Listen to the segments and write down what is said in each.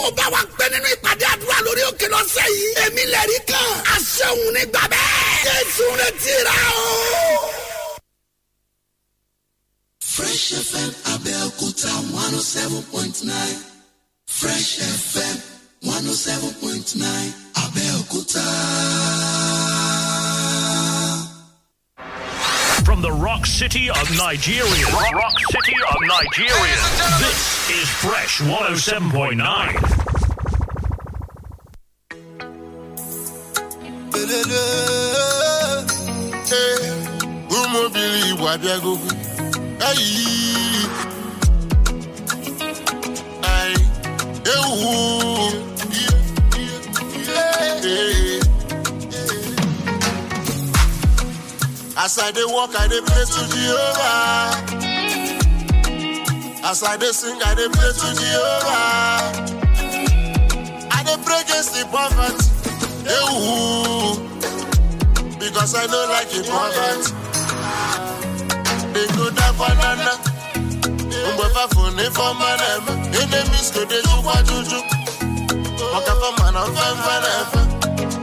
kó bá wa pẹ́ nínú ìpàdé àdúrà lórí òkè lọ́sẹ̀ yìí. èmi lẹ́rí kan. àṣehùn ní gbàgbẹ́. jésù rẹ̀ ti rà o. Fresh FM point nine. Fresh FM one oh The rock city of Nigeria. Rock, rock city of Nigeria. This is Fresh 107.9. ụmụbili igbo ayi ayi ewu as i dey walk, i dey pray to jehovah. As i dey sing i dey pray to jehovah. I dey pray against the poverty. Ewu. Because i no like the poverty. They go down banana. Mgbe fafo na ife ọma na-eme enemies go dey jukwa juju. Maka fama na mfemfe na-efe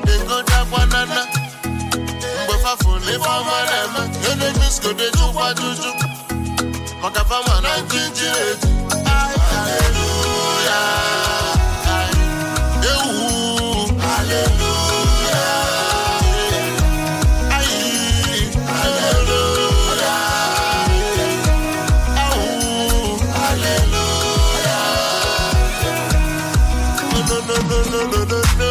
They go down banana. Ife ọma na-eme enemies go jukwa juju. Maka eji Hallelujah. Hallelujah. No, no, no, no, no, no,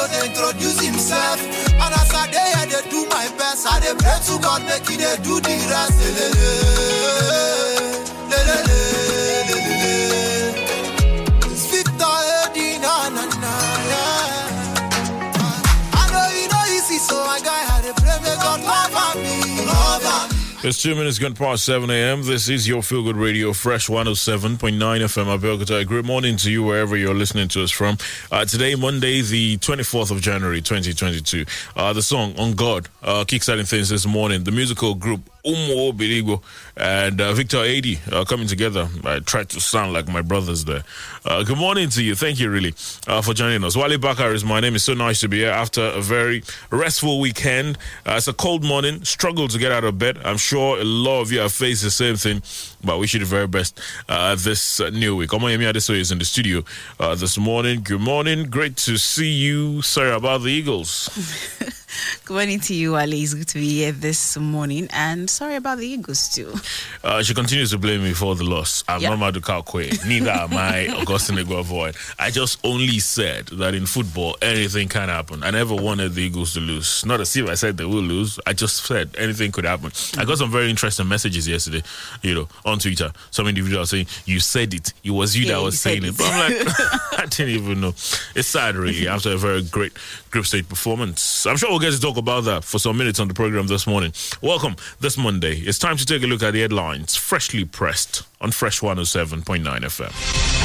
no dey introduce himself. And as I dey here dey do my best, I dey pray to God make he dey do the rest. It's two minutes gone past 7 a.m. This is your Feel Good Radio, Fresh 107.9 FM Abeokuta. Great morning to you wherever you're listening to us from. Uh, today, Monday, the 24th of January, 2022. Uh, the song On God, uh, kickstarting things this morning. The musical group Umo and uh, Victor Adi uh, coming together. I tried to sound like my brothers there. Uh, good morning to you. Thank you, really, uh, for joining us. Wale Bakar is my name. It's so nice to be here after a very restful weekend. Uh, it's a cold morning. Struggle to get out of bed. I'm sure a lot of you have faced the same thing, but we should do the very best uh, this uh, new week. Omoyemi Adesoye is in the studio uh, this morning. Good morning. Great to see you. Sorry about the Eagles. Good morning to you, Ali. It's good to be here this morning. And sorry about the Eagles, too. Uh, she continues to blame me for the loss. I'm Yeah. not Madu Kwe. Neither am I Augustine Eguavoen. I just only said that in football, anything can happen. I never wanted the Eagles to lose. Not as if I said they will lose. I just said anything could happen. I got some very interesting messages yesterday, you know, on Twitter. Some individuals saying, You said it. It was you Yeah, that was said saying it. it. But I'm like, I didn't even know. It's sad, really, after a very great group stage performance. I'm sure we'll get to talk about that for some minutes on the program this morning. Welcome this Monday. It's time to take a look at the headlines, freshly pressed on Fresh 107.9 FM.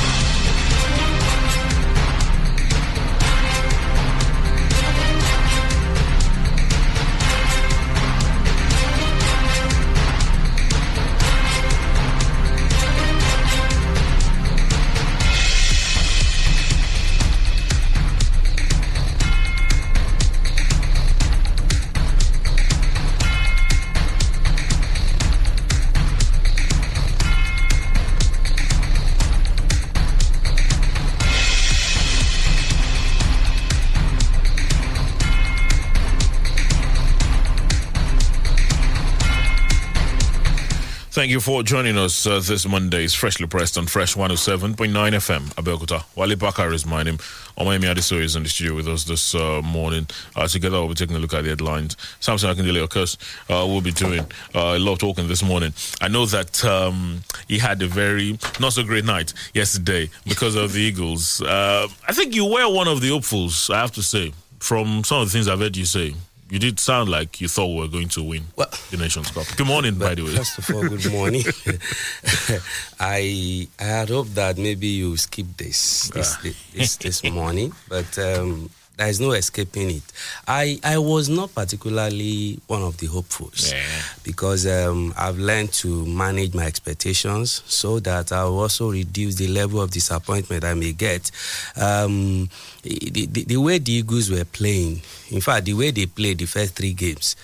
You for joining us uh, this Monday. It's freshly pressed on Fresh 107.9 FM, Abeokuta. Wale Bakar is my name. Omayemi Adesoye is in the studio with us this uh, morning. Uh, together, we'll be taking a look at the headlines. Samson Akindele, of course, uh, we'll be doing uh, a lot of talking this morning. I know that um, he had a very not so great night yesterday because of the Eagles. Uh, I think you were one of the hopefuls, I have to say, from some of the things I've heard you say. You did sound like you thought we were going to win Well- the Nations Cup. Good morning, by the way. First of all, good morning. I I had hoped that maybe you skip this this, this, this morning, but um, there is no escaping it. I I was not particularly one of the hopefuls Yeah. because um, I've learned to manage my expectations so that I'll also reduce the level of disappointment I may get. Um, the, the, the way the Eagles were playing, in fact, the way they played the first three games,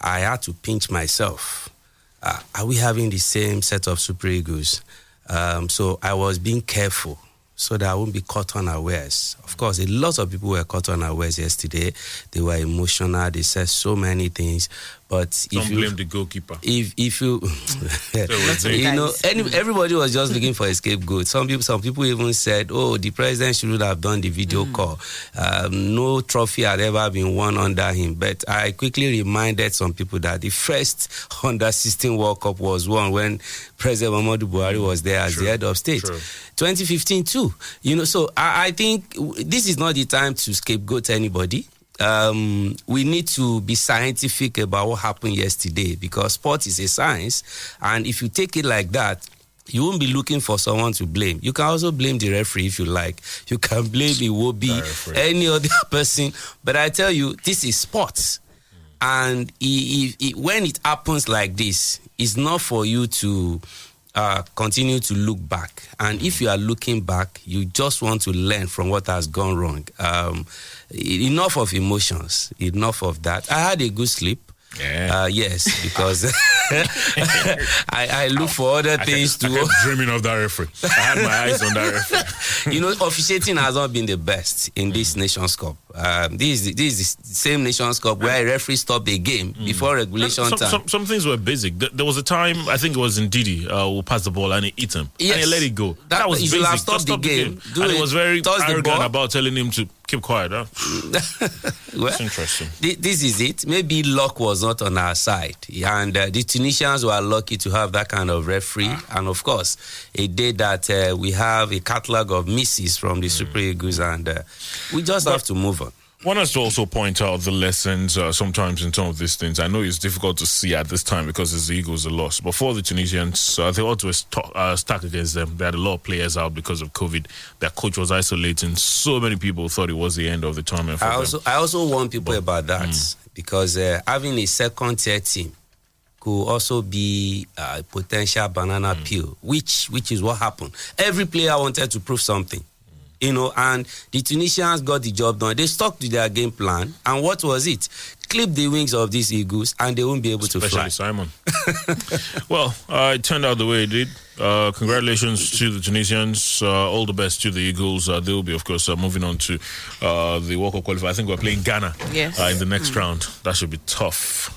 I had to pinch myself. Uh, are we having the same set of Super Eagles? Um, so I was being careful so that I won't be caught unawares. Of course, a lot of people were caught unawares yesterday. They were emotional. They said so many things. But if Don't you blame the goalkeeper. if if you you know any, everybody was just looking for a scapegoat. Some people some people even said oh the president should have done the video call. Um, no trophy had ever been won under him. But i quickly reminded some people that the first under 16 world cup was won when president muhammadu buhari was there as True, the head of state. True. 2015 too. You know so i, I think this is not the time to scapegoat anybody um, we need to be scientific about what happened yesterday because sport is a science. And if you take it like that, you won't be looking for someone to blame. You can also blame the referee if you like. You can blame Iwobi, referee. any other person. But I tell you, this is sports. And i- i- i- when it happens like this, it's not for you to uh, continue to look back. And if you are looking back, you just want to learn from what has gone wrong. Um, enough of emotions. Enough of that. I had a good sleep. Yeah. Uh, yes, because I, I look for other I things kept, I to. dreaming of that referee. I had my eyes on that referee. you know, officiating has not been the best in this Nations Cup. Um, this, is, this is the same Nations Cup where a referee stopped a game before regulation Some, time. some, some things were basic. There was a time, I think it was in Didi, uh, who passed the ball and he hit him. Yes. And he let it go. That- That, was basic. stopped Just the game. Do and he it. was very the arrogant about telling him to keep quiet. Huh? Well, It's interesting. thi- This is it. Maybe luck was not on our side, and uh, the Tunisians were lucky to have that kind of referee. And of course, a day that uh, we have a catalog of misses from the Super Eagles, and uh, we just have to move on. One has to also point out the lessons uh, sometimes in some of these things. I know it's difficult to see at this time because it's the Eagles are lost. But for the Tunisians, uh, they ought to st- uh, stack against them. They had a lot of players out because of COVID. Their coach was isolating. So many people thought it was the end of the tournament for I them. also I also warn people about that because uh, having a second tier team could also be a potential banana peel, which which is what happened. Every player wanted to prove something. You know, and the Tunisians got the job done. They stuck to their game plan, and what was it? Clip the wings of these eagles, and they won't be able to fly. Especially Simon. well, uh, it turned out the way it did. Uh, congratulations to the Tunisians. Uh, all the best to the Eagles. Uh, they will be, of course, uh, moving on to uh, the World Cup qualifier. I think we're playing Ghana Yes. uh, in the next round. That should be tough.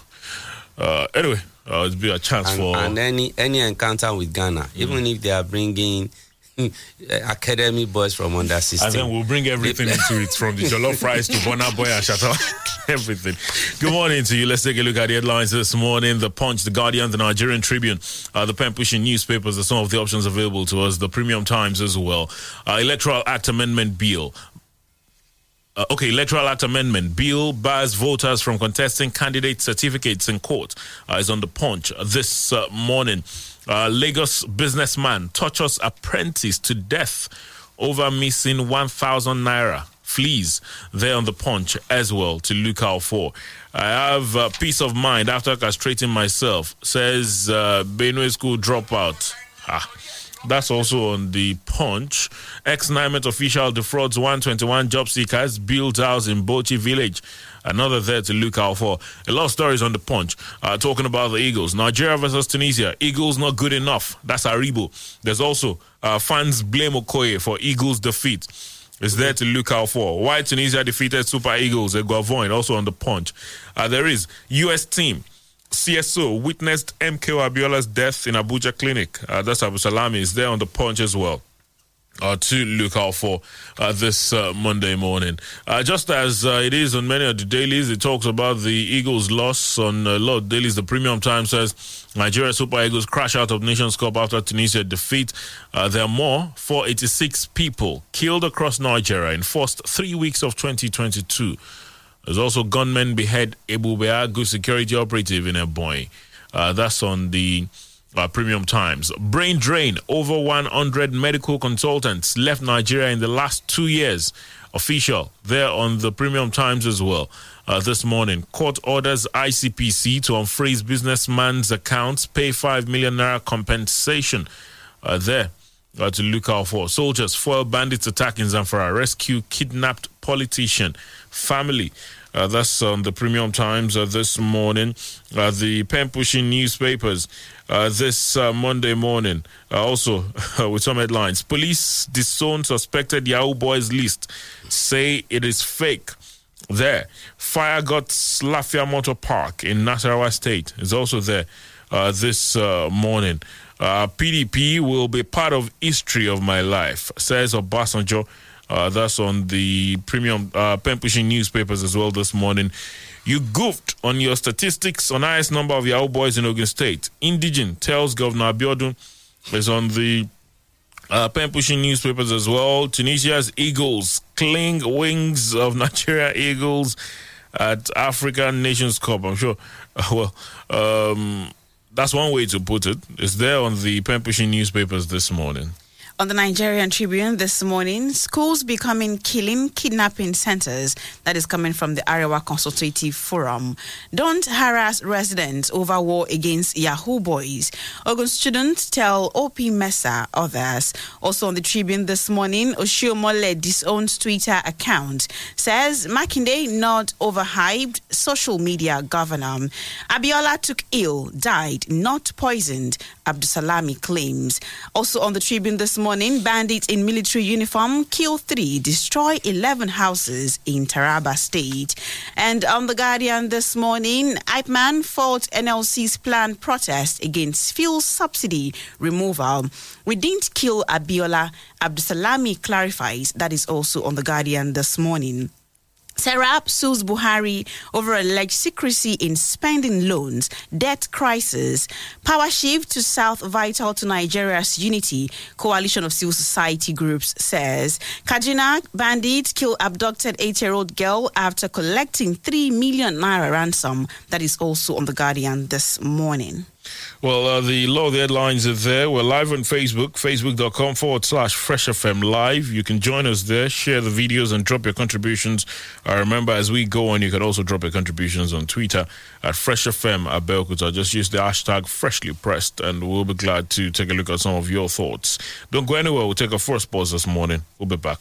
Uh, anyway, uh, it'll be a chance and, for. and any any encounter with Ghana, even if they are bringing academy boys from under and 16. then we'll bring everything into it from the jollof rice to Bonner Boy and Shatta. everything. Good morning to you. Let's take a look at the headlines this morning. The Punch, The Guardian, The Nigerian Tribune, uh, the pen pushing newspapers are some of the options available to us. The Premium Times as well. Uh, Electoral Act Amendment Bill. Uh, okay, Electoral Act Amendment Bill bars voters from contesting candidate certificates in court. Uh, is on the punch this uh, morning. Uh, Lagos businessman tortures apprentice to death over missing 1,000 naira. Flees there on the punch as well to look out for. I have uh, peace of mind after castrating myself, says uh, Benue School dropout. Ah. That's also on the punch. Ex NiMet official defrauds 121 job seekers, builds house in Bauchi village. Another there to look out for. A lot of stories on the punch uh, talking about the Eagles. Nigeria versus Tunisia. Eagles not good enough. That's Aribo. There's also uh, fans blame Okoye for Eagles defeat. Is there to look out for. Why Tunisia defeated Super Eagles, Eguavoen, also on the punch. Uh, there is U.S. team. CSO witnessed MKO Abiola's death in Abuja clinic. Uh, that's Abdulsalami is there on the punch as well. Uh, to look out for uh, this uh, Monday morning. Uh, just as uh, it is on many of the dailies, it talks about the Eagles' loss on a lot of dailies. The Premium Times says Nigeria Super Eagles crash out of Nations Cup after Tunisia defeat. Uh, there are more 486 people killed across Nigeria in first three weeks of 2022. There's also gunmen behead Ebubeagu security operative in Ebonyi. Uh, that's on the uh, Premium Times. Brain drain. Over 100 medical consultants left Nigeria in the last two years. Official there on the Premium Times as well. Uh, this morning, court orders ICPC to unfreeze businessman's accounts, pay 5 million naira compensation. Uh, there uh, to look out for. Soldiers foil bandits attack in Zamfara, rescue kidnapped politician, family. Uh, that's on the Premium Times uh, this morning. Uh, the pen pushing newspapers uh, this uh, Monday morning. Uh, also, with some headlines Police disown suspected Yahoo Boys list, say it is fake. There. Fire got Lafia Motor Park in Nasarawa State is also there this morning. PDP will be part of history of my life, says Obasanjo. Uh, that's on the premium uh, pen pushing newspapers as well this morning. You goofed on your statistics on highest number of Yahoo boys in Ogun State. Indigent tells Governor Abiodun is on the uh, pen pushing newspapers as well. Tunisia's Eagles cling wings of Nigeria Eagles at African Nations Cup. I'm sure. well, um, that's one way to put it. It's there on the pen pushing newspapers this morning. On the Nigerian Tribune this morning, schools becoming killing, kidnapping centers. That is coming from the Arewa Consultative Forum. Don't harass residents over war against Yahoo boys. Ogun students tell OP Mesa others. Also on the Tribune this morning, Oshiomhole disowns Twitter account. Says Makinde not overhyped social media governor. Abiola took ill, died, not poisoned. Abdulsalami claims. Also on the Tribune this morning, bandits in military uniform kill three, destroy 11 houses in Taraba State. And on The Guardian this morning, IPMAN fought NLC's planned protest against fuel subsidy removal. We didn't kill Abiola. Abdulsalami clarifies that is also on The Guardian this morning. SERAP sues Buhari over alleged secrecy in spending loans, debt crisis, power shift to South vital to Nigeria's unity, coalition of civil society groups says. Kaduna bandits kill abducted eight-year-old girl after collecting 3 million naira ransom. That is also on The Guardian this morning. Well, uh, the law, the headlines are there. We're live on Facebook, facebook.com forward slash Fresh FM Live. You can join us there, share the videos, and drop your contributions. Uh, remember, as we go on, you can also drop your contributions on Twitter at Fresh FM at Belkuta. Just use the hashtag freshly pressed, and we'll be glad to take a look at some of your thoughts. Don't go anywhere. We'll take a first pause this morning. We'll be back.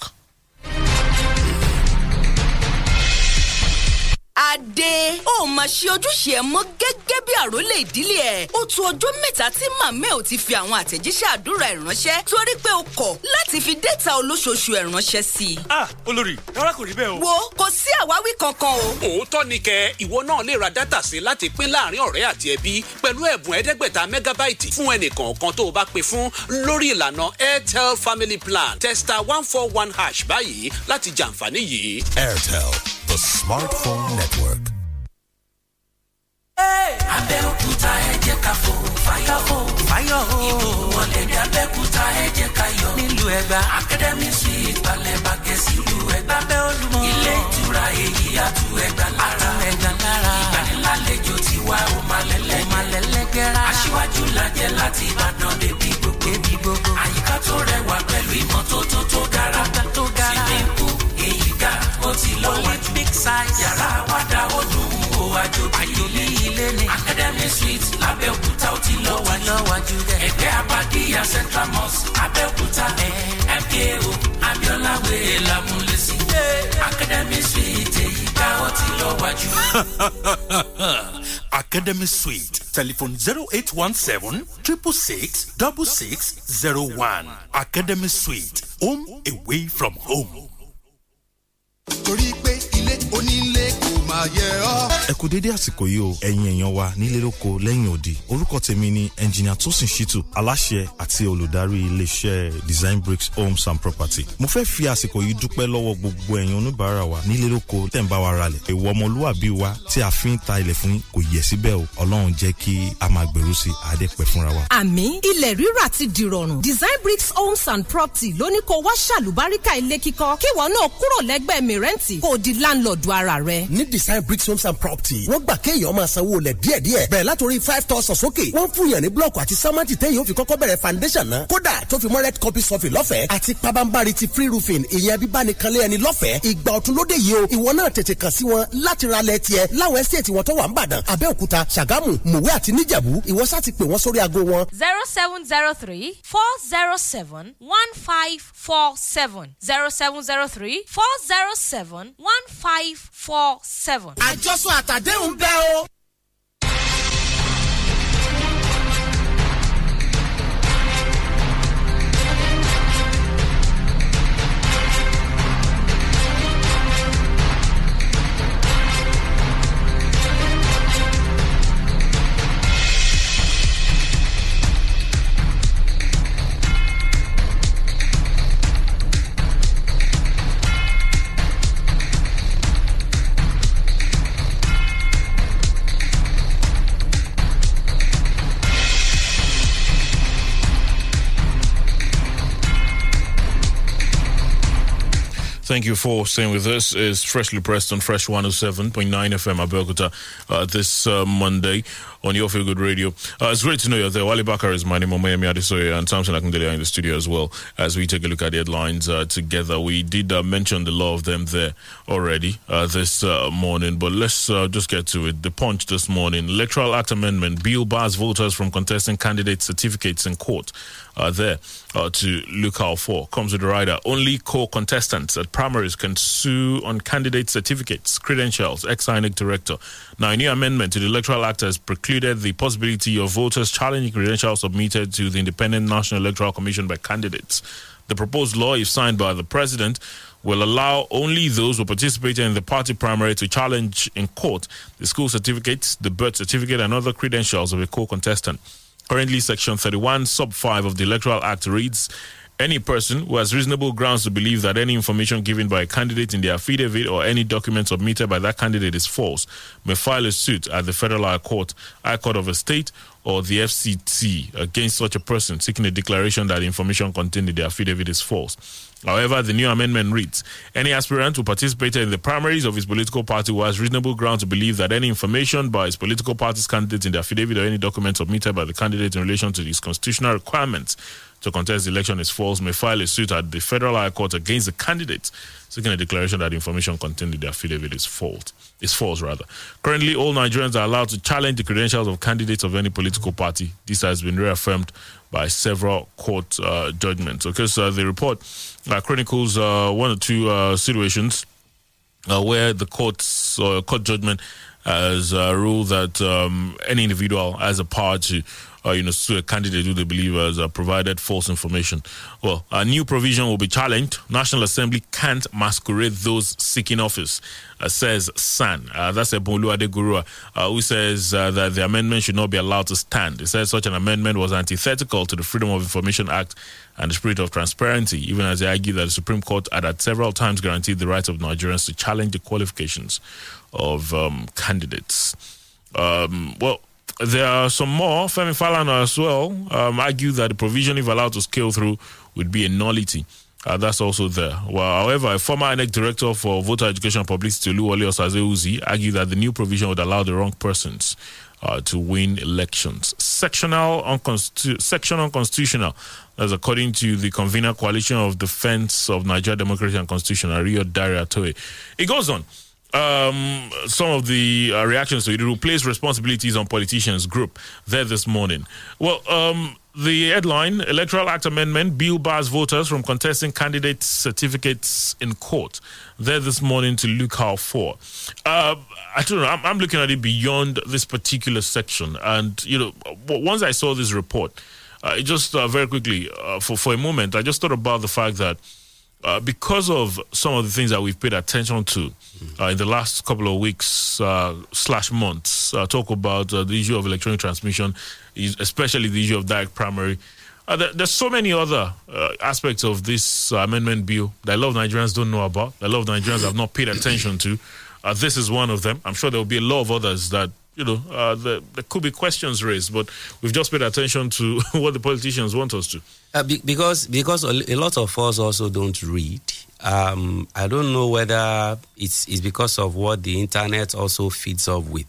Adé ó máa ṣe ojúṣe ẹ mọ́ gẹ́gẹ́ bí àrólé ìdílé ẹ̀ ó tu ọjọ́ mẹ́ta tí màmá ẹ̀ ò ti fi àwọn àtẹ̀jíṣẹ́ àdúrà ẹ̀ ránṣẹ́ torí pé o kọ̀ láti fi dẹ́ta olóṣooṣù ẹ̀ ránṣẹ́ sí i. ah olórí rárá kò rí bẹ́ẹ̀ o. wo kò sí àwáwí kankan o. òótọ́ ni kẹ ìwọ náà lè ra dátà sí láti pín láàárín ọ̀rẹ́ àti ẹbí pẹ̀lú ẹ̀bùn ẹ̀ẹ́dẹ́gbẹ̀ta mẹ́gábáìtì fún ẹnìkọ̀ọ̀kan tó o bá pè fún lórí ìlànà airtel family plan testa one four one hash báyìí láti jàǹfààní yìí. Airtel, the smartphone network. Abẹ́òkúta ẹ jẹ́ ká fáyọ̀ o. fáyọ̀ o. Ìbò wọlé ní Abẹ́òkúta ẹ jẹ́ ká yọ̀. nílùú ẹgbà. Academy Suite bàgẹ́ sílùú ẹgbà. lábẹ́ olúmọ. Ilé ìtura èyí àtú ẹgbà lára. àtú ẹgbà lára. Ìgbanilálejò ti wá òmàlẹ́lẹ́. òmàlẹ́lẹ́gẹ́rà. Aṣíwájú lajẹ́ láti Ìbàdàn débi gbogbo. débi gbogbo. Àyíká tó rẹwà pẹ̀lú ìmọ́tótó tó dára. Size. Yàrá àwàdà ó dùn ún ó àjò àjò bí ilé ni. Academy Suite lábẹ́òkúta ó ti lọ́wọ́ jù. lọ́wọ́jú dẹ̀. Ẹgbẹ́ Abadíyà Central Mosque Abẹ́òkúta. MKO Abiola Way Lamulesi. Academy Suite èyí ga ó ti lọ́wọ́ jù. Academy Suite. Telephone 0817 666 6601. Academy Suite. Home away from home. torí pé ilé ẹ kú dédé àsìkò yìí o ẹ̀yin èèyàn wa nílé lóko lẹ́yìn òdì orúkọ tèmi ni ẹnjìnìà tosin shitu aláṣẹ àti olùdarí iléeṣẹ́ design bricks homes and property. Mo fẹ́ fi àsìkò yìí dúpẹ́ lọ́wọ́ gbogbo ẹ̀yin oníbàárà wa nílé lóko tẹ̀ ń bá wa ralẹ̀. Ìwọ ọmọlúwàbí wa tí a fi ń ta ilẹ̀ fún kò yẹ síbẹ̀ o. Ọlọ́run jẹ́ kí a máa gbèrú sí àdẹ́pẹ́ fúnra wa. àmì ilẹ̀ rírà ti dìrọ̀rùn. Design bricks homes and property ló ní kó wá ṣàlùbáríkà ilé kíkọ́. Kíwọ náà kúrò lẹ́gbẹ́ mìrẹ́ǹtì kó di láńlọ́ọ̀dù ara rẹ. ní design bricks homes and property wọ́n gbà kéèyàn máa sanwó lẹ̀ díẹ̀díẹ̀. Bẹ̀rẹ̀ látòrí five thousand sókè. Wọ́n fún yàn ní blọọkù àti sámẹ́ǹtì téèyàn ó fi kọ́kọ́ bẹ̀rẹ̀ foundation náà. Kódà tó fi mọ́ red copy sọ́fì lọ́fẹ̀ẹ́ àti pabambari ti free roofing ìyẹn bíbánikanlé ẹni lọ́fẹ̀ẹ́. Ìgbà ọ̀tun lóde yìí o ìwọ náà tètè kàn sí wọn láti ra lẹ̀ tiẹ̀ láwọn ẹ́sítéètì wọn tó wà ń bàdàn abẹ́òkúta ṣàgámù mòwe àti níjẹ̀bú. Ìwọ sá ti pè wọ́n sórí aago wọn. Zero seven zero three four zero seven one five four seven. Zero seven zero three four zero seven one five four seven. àjọsọ àtàdéhùn bẹ́ẹ̀ o. Thank you for staying with us. It's freshly pressed on Fresh 107.9 FM Abeokuta uh, this uh, Monday on your Feel Good Radio. Uh, it's great to know you're there. Wally Bakar is my name, Omayemi Adesoye, and Samson Akindele are in the studio as well as we take a look at the headlines uh, together. We did uh, mention the law of them there already uh, this uh, morning, but let's just get to it. The punch this morning Electoral Act Amendment bill bars voters from contesting candidate certificates in court. There uh, to look out for comes with the rider. Only co-contestants at primaries can sue on candidate certificates, credentials. Ex-INEC director. Now, a new amendment to the Electoral Act has precluded the possibility of voters challenging credentials submitted to the Independent National Electoral Commission by candidates. The proposed law, if signed by the president, will allow only those who participated in the party primary to challenge in court the school certificates, the birth certificate, and other credentials of a co-contestant. Currently, Section 31, Sub 5 of the Electoral Act reads Any person who has reasonable grounds to believe that any information given by a candidate in the affidavit or any document submitted by that candidate is false may file a suit at the Federal High Court, High Court of a State, or the FCT against such a person seeking a declaration that information contained in the affidavit is false. However, the new amendment reads Any aspirant who participated in the primaries of his political party who has reasonable ground to believe that any information by his political party's candidate in the affidavit or any document submitted by the candidate in relation to his constitutional requirements to contest the election is false may file a suit at the Federal High Court against the candidate seeking a declaration that information contained in the affidavit is false. Is false rather. Currently, all Nigerians are allowed to challenge the credentials of candidates of any political party. This has been reaffirmed by several court uh, judgments. Okay, so the report uh, chronicles uh, one or two uh, situations uh, where the court's uh, court judgment has uh, ruled that um, any individual has a power to uh, you know, sue a candidate who they believe has uh, provided false information. Well, a new provision will be challenged. National Assembly can't masquerade those seeking office, uh, says SAN. Uh, that's Ebun-Olu Adegboruwa, uh, who says uh, that the amendment should not be allowed to stand. He says such an amendment was antithetical to the Freedom of Information Act and the spirit of transparency, even as they argue that the Supreme Court had at several times guaranteed the rights of Nigerians to challenge the qualifications of um, candidates. Um, well, there are some more. Femi Falana as well um, argue that the provision, if allowed to scale through, would be a nullity. Uh, that's also there. Well, however, a former INEC director for voter education and publicity, Oluwole Osaze-Uzzi, argued that the new provision would allow the wrong persons uh, to win elections. Sectional, unconstitu- section unconstitutional, as according to the convener coalition of defense of Nigeria Democracy and Constitution, Ariyo-Dare Atoye. It goes on um, some of the uh, reactions to it. It will place responsibilities on politicians group there this morning. Well, um, the headline Electoral Act Amendment Bill bars voters from contesting candidate certificates in court. There this morning to look out for. Uh, I don't know. I'm, I'm looking at it beyond this particular section. And, you know, once I saw this report, uh, just uh, very quickly, uh, for, for a moment, I just thought about the fact that uh, because of some of the things that we've paid attention to uh, in the last couple of weeks uh, slash months uh, talk about uh, the issue of electronic transmission, is especially the issue of direct primary. Uh, there, there's so many other aspects of this amendment bill that a lot of Nigerians don't know about, that a lot of Nigerians have not paid attention to. This is one of them. I'm sure there will be a lot of others that, you know, uh, there, there could be questions raised, but we've just paid attention to what the politicians want us to. Uh, be- because because a lot of us also don't read. Um, I don't know whether it's, it's because of what the internet also feeds off with,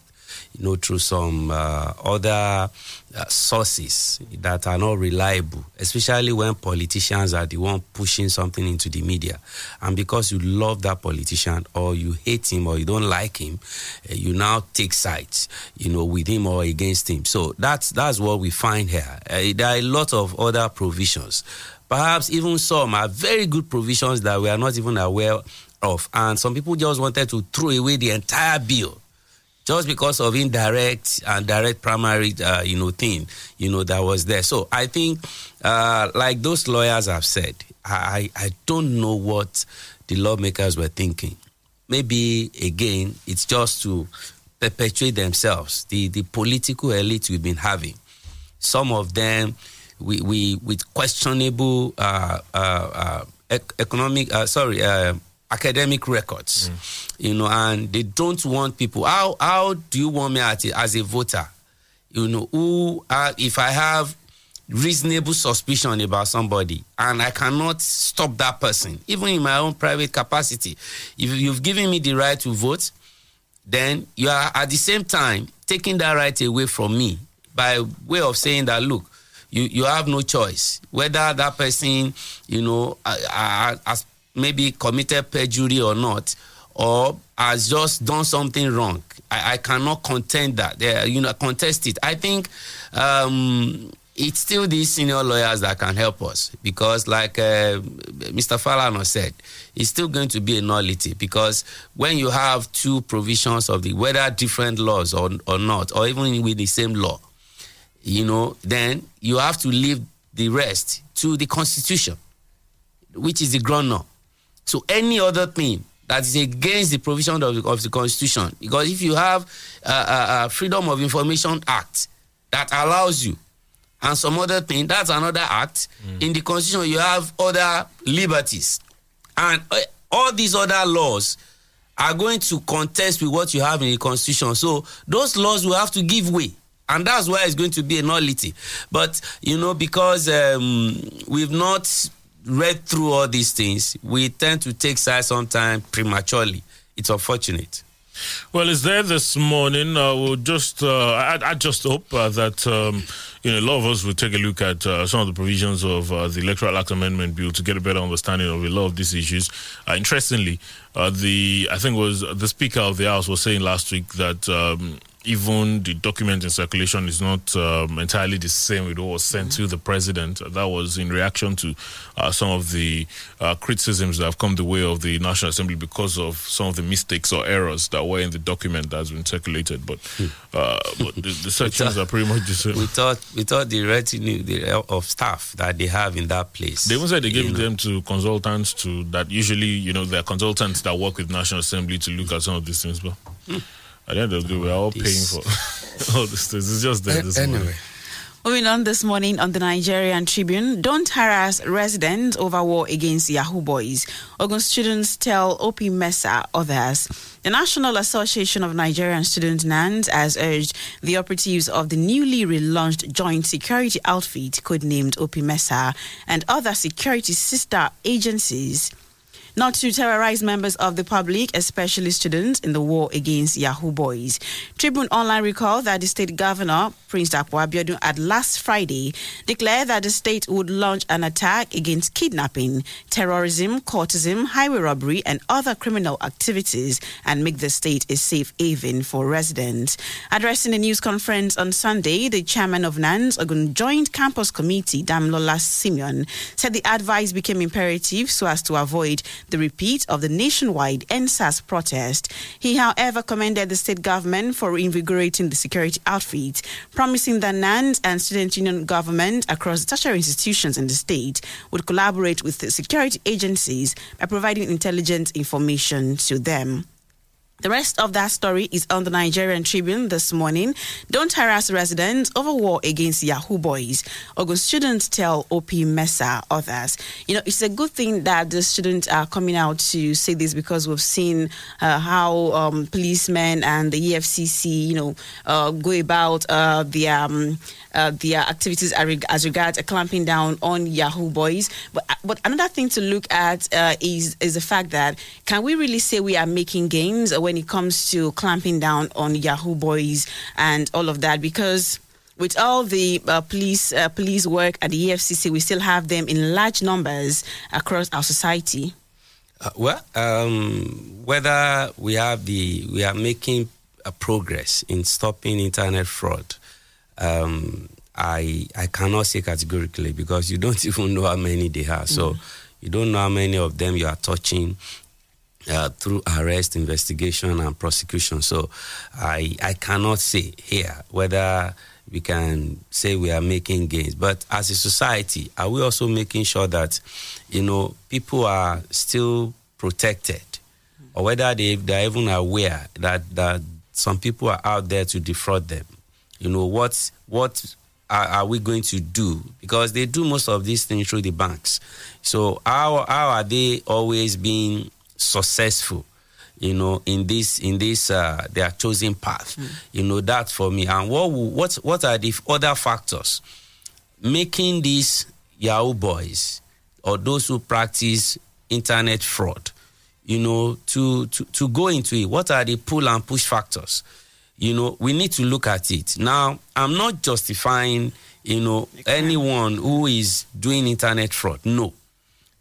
you know, through some uh, other uh, sources that are not reliable, especially when politicians are the one pushing something into the media. And because you love that politician or you hate him or you don't like him, uh, you now take sides, you know, with him or against him. So that's that's what we find here. Uh, there are a lot of other provisions. Perhaps even some are very good provisions that we are not even aware of. And some people just wanted to throw away the entire bill just because of indirect and direct primary, uh, you know, thing, you know, that was there. So I think, uh, like those lawyers have said, I, I don't know what the lawmakers were thinking. Maybe again, it's just to perpetuate themselves, the the political elite we've been having. Some of them, we, we with questionable uh, uh, uh, economic, uh, sorry, academic records, you know, and they don't want people. How how do you want me as a, as a voter? You know, who uh, if I have reasonable suspicion about somebody and I cannot stop that person, even in my own private capacity. If you've given me the right to vote, then you are at the same time taking that right away from me by way of saying that look you you have no choice whether that person you know uh, uh, has maybe committed perjury or not or has just done something wrong. I, I cannot contend that. There, you know contest it. I think um, it's still these senior lawyers that can help us because like uh, mr falana said it's still going to be a nullity because when you have two provisions of the whether different laws or, or not or even with the same law you know then you have to leave the rest to the constitution which is the ground law so any other thing that is against the provision of the, of the constitution because if you have a uh, uh, freedom of information act that allows you and some other thing that's another act. In the constitution you have other liberties. And uh, all these other laws are going to contest with what you have in the constitution. So those laws will have to give way. And that's why it's going to be a nullity. But you know because um, we've not read through all these things we tend to take sides sometimes prematurely it's unfortunate Well, it's there this morning. Uh, we'll just, uh, I, I just hope uh, that um, you know a lot of us will take a look at uh, some of the provisions of uh, the Electoral Act Amendment Bill to get a better understanding of a lot of these issues. Uh, interestingly, the I think was the Speaker of the House was saying last week that. Um, even the document in circulation is not um, entirely the same with what was sent to the president. That was in reaction to uh, some of the uh, criticisms that have come the way of the National Assembly because of some of the mistakes or errors that were in the document that has been circulated. But, uh, but the, the sections are pretty much the same. we thought we thought the retinue the, of staff that they have in that place They even said they gave know. them to consultants to that usually, you know, they're consultants that work with National Assembly to look at some of these things. But at the end of the day, we're all paying for all these things. It's just there this morning. Moving on this morning on the Nigerian Tribune, don't harass residents over war against Yahoo Boys. Ogun students tell OP Mesa others. The National Association of Nigerian Students NANS has urged the operatives of the newly relaunched joint security outfit codenamed OP Mesa and other security sister agencies not to terrorize members of the public, especially students, in the war against Yahoo Boys. Tribune Online recalled that the state governor, Prince Dapo Abiodun, at last Friday declared that the state would launch an attack against kidnapping, terrorism, cultism, highway robbery, and other criminal activities and make the state a safe haven for residents. Addressing a news conference on Sunday, the chairman of NANS, Ogun Joint Campus Committee, Damlola Simeon, said the advice became imperative so as to avoid the repeat of the nationwide EndSARS protest. He, however, commended the state government for reinvigorating the security outfit, promising that NANS and student union government across the tertiary institutions in the state would collaborate with the security agencies by providing intelligent information to them. The rest of that story is on the Nigerian Tribune this morning. Don't harass residents over war against Yahoo boys. Ogun students tell OP Mesa others. You know, it's a good thing that the students are coming out to say this because we've seen uh, how um, policemen and the EFCC, you know, uh, go about uh, their um, uh, activities as regards uh, clamping down on Yahoo boys. But but another thing to look at uh, is is the fact that can we really say we are making gains when it comes to clamping down on Yahoo boys and all of that? Because with all the uh, police uh, police work at the EFCC, we still have them in large numbers across our society. Uh, well, um, whether we have the we are making a progress in stopping internet fraud, um, I I cannot say categorically because you don't even know how many they have. So you don't know how many of them you are touching. Uh, through arrest, investigation, and prosecution. So, I I cannot say here whether we can say we are making gains. But as a society, are we also making sure that, you know, people are still protected, or whether they they're even aware that that some people are out there to defraud them? You know, what what are, are we going to do? Because they do most of these things through the banks. So how how are they always being successful? you know, in this in this uh, their chosen path. You know that for me. And what will- what what are the other factors making these Yahoo boys or those who practice internet fraud, you know, to to to go into it? What are the pull and push factors? You know, we need to look at it. Now, I'm not justifying, you know, anyone who is doing internet fraud. No,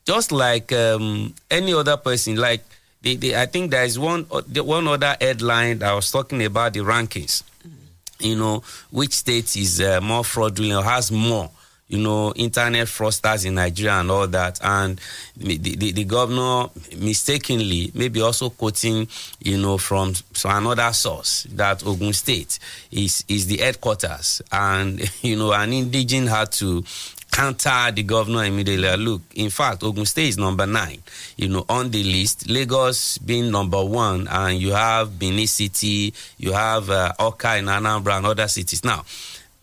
just like um, any other person, like they, they, I think there is one the one other headline that I was talking about the rankings. You know, which state is uh, more fraudulent or has more, you know, internet fraudsters in Nigeria and all that. And the, the, the governor mistakenly, maybe also quoting, you know, from so another source that Ogun State is is the headquarters, and you know, an indigene had to counter the governor immediately. Look, in fact, Ogun State is number nine, you know, on the list. Lagos being number one, and you have Benin City, you have uh, Awka in Anambra and other cities. Now,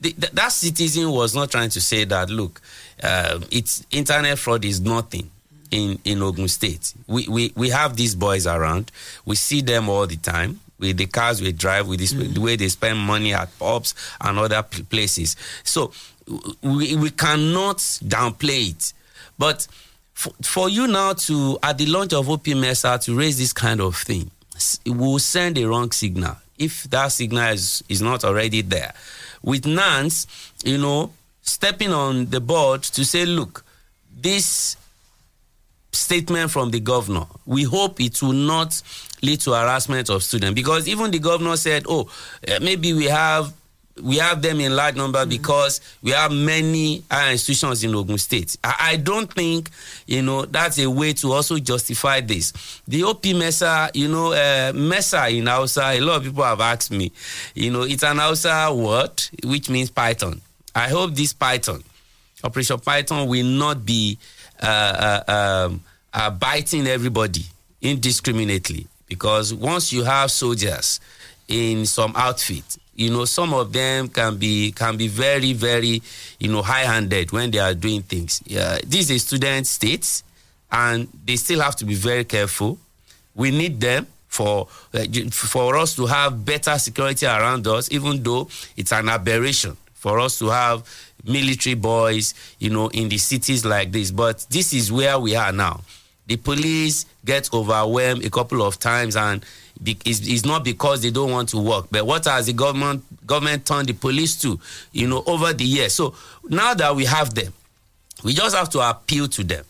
the, th- that citizen was not trying to say that, look, uh, it's internet fraud is nothing in, in Ogun State. We, we, we have these boys around. We see them all the time with the cars we drive, with this, the way they spend money at pubs and other places. So we, we cannot downplay it. But for, for you now to, at the launch of OP Mesa, to raise this kind of thing, it will send a wrong signal if that signal is, is not already there. With NANS, you know, stepping on the board to say, look, this statement from the governor. We hope it will not lead to harassment of students because even the governor said, "Oh, eh, maybe we have." We have them in large number because we have many higher institutions in Ogun State. I, I don't think, you know, that's a way to also justify this. The OP Mesa, you know, uh, Mesa in Hausa, a lot of people have asked me, you know, it's an Hausa word which means Python. I hope this Python, Operation Python, will not be uh, uh, um, uh, biting everybody indiscriminately because once you have soldiers in some outfit, you know some of them can be can be very very you know high-handed when they are doing things. Yeah, this is student states and they still have to be very careful. We need them for uh, for us to have better security around us, even though it's an aberration for us to have military boys, you know, in the cities like this. But this is where we are now. The police get overwhelmed a couple of times, and it's, it's not because they don't want to work. But what has the government government turned the police to, you know, over the years? So now that we have them, we just have to appeal to them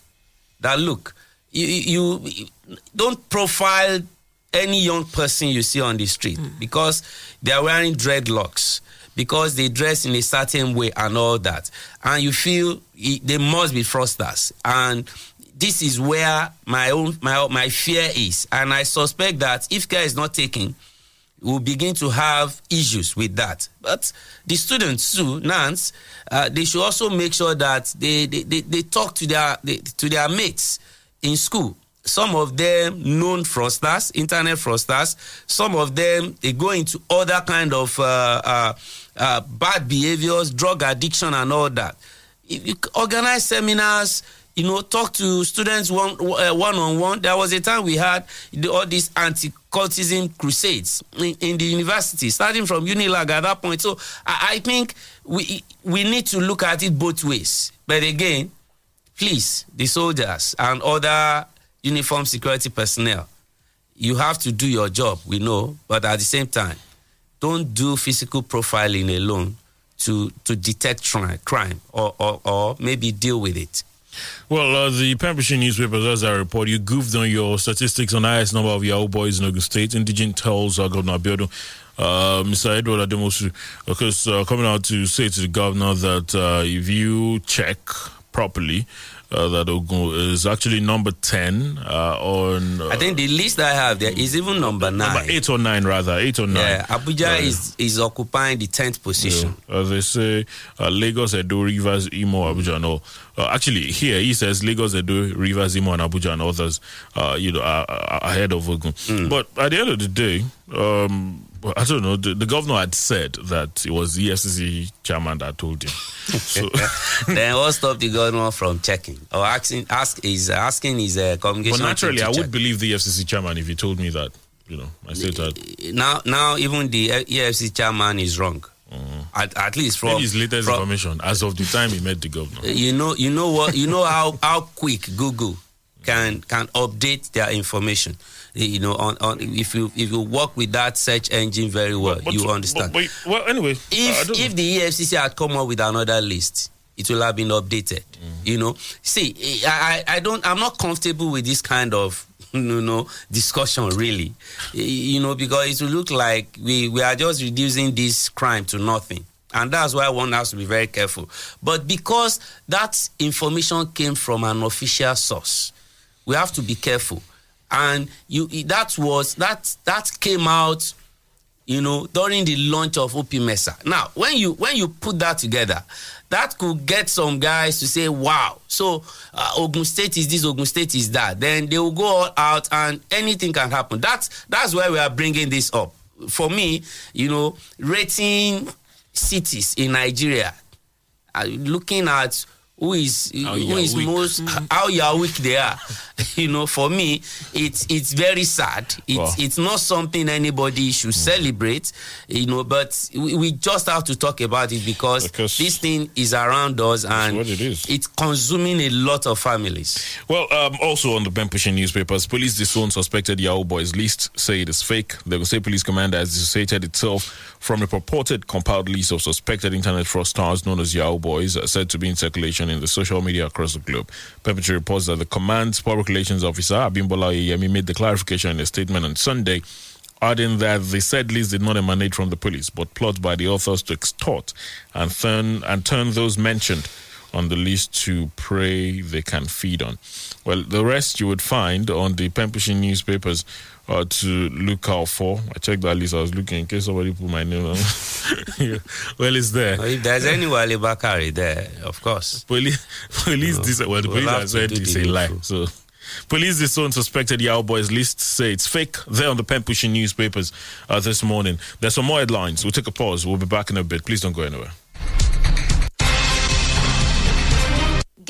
that look, you, you, you don't profile any young person you see on the street mm. because they are wearing dreadlocks because they dress in a certain way and all that and you feel they must be fraudsters and this is where my own my, my fear is and i suspect that if care is not taken we'll begin to have issues with that. But the students too, NANS, uh, they should also make sure that they, they, they, they talk to their they, to their mates in school some of them known fraudsters, internet fraudsters. Some of them they go into other kind of uh, uh, uh, bad behaviors, drug addiction, and all that. If you organize seminars, you know, talk to students one uh, one on one. There was a time we had the, all these anti-cultism crusades in, in the university, starting from Unilag at that point. So I, I think we we need to look at it both ways. But again, please, the soldiers and other uniform security personnel, you have to do your job. We know, but at the same time, don't do physical profiling alone to to detect crime or, or or maybe deal with it. Well, uh, the Pembrokeshire newspapers, as I report, you goofed on your statistics on the highest number of Yahoo boys in Ogun State. Indigent tells uh, Governor Abiodun, uh, Mr. Edward Ademosu, because uh, coming out to say to the governor that uh, if you check properly, uh, that Ogun is actually number 10 uh, on. I think the list I have there is even number nine. Number 8 or 9, rather. 8 or 9. Yeah, Abuja Uh, is is occupying the tenth position. Yeah. As they say, uh, Lagos, Edo, Rivers, Imo, Abuja, all. Uh, actually, here he says Lagos, Edo, Rivers, Imo, and Abuja, and others, uh, you know, are, are ahead of Ogun. But at the end of the day, um, I don't know. The, the governor had said that it was the EFCC chairman that told him. So, then what stopped the governor from checking or asking ask is asking his uh, but naturally, I would check. believe the EFCC chairman if he told me that. You know, I said that. now now even the uh, EFC chairman is wrong. At, at least from Maybe his latest from- information as of the time he met the governor. you know you know what you know how how quick google can can update their information you know on, on if you if you work with that search engine very well But- you understand. but- but- well, anyway, if if the efcc had come up with another list it will have been updated mm. you know. See I, I i don't i'm not comfortable with this kind of you know discussion really. You know because it will look like we we are just reducing this crime to nothing. And that's why one has to be very careful. But because that information came from an official source we have to be careful and you that was that that came out you know during the launch of op mesa. Now when you when you put that together that could get some guys to say wow so uh, ogun state is this ogun state is that. Then they will go all out and anything can happen. That's that's why we are bringing this up. For me you know rating cities in nigeria uh, looking at who is How who is weak. most how you are weak they are you know for me it's it's very sad it's Wow. it's not something anybody should celebrate you know but we, we just have to talk about it because, this thing is around us and what it is. it's consuming a lot of families Well, um, also on the Pembrokeshire newspapers, police disown suspected Yahoo boys list, say it is fake. The State Police Commander has dissociated itself from a purported compiled list of suspected internet fraudsters known as Yahoo boys, uh, said to be in circulation in the social media across the globe. Pembrokeshire reports that the command's public relations officer, Abimbola Oyeyemi, made the clarification in a statement on Sunday adding that the said list did not emanate from the police, but plot by the authors to extort and turn and turn those mentioned on the list to prey they can feed on. Well, the rest you would find on the Pembrokeshire newspapers uh, to look out for. I checked that list. I was looking in case somebody put my name on. Well, it's there. if there's any wale bakari there of course Police, police No. dis- well, the We'll police has said it's a lie. So, police disown suspected Yahoo Boys list say it's fake. There on the pen pushing newspapers uh, this morning. There's some more headlines. We'll take a pause. We'll be back in a bit. Please don't go anywhere.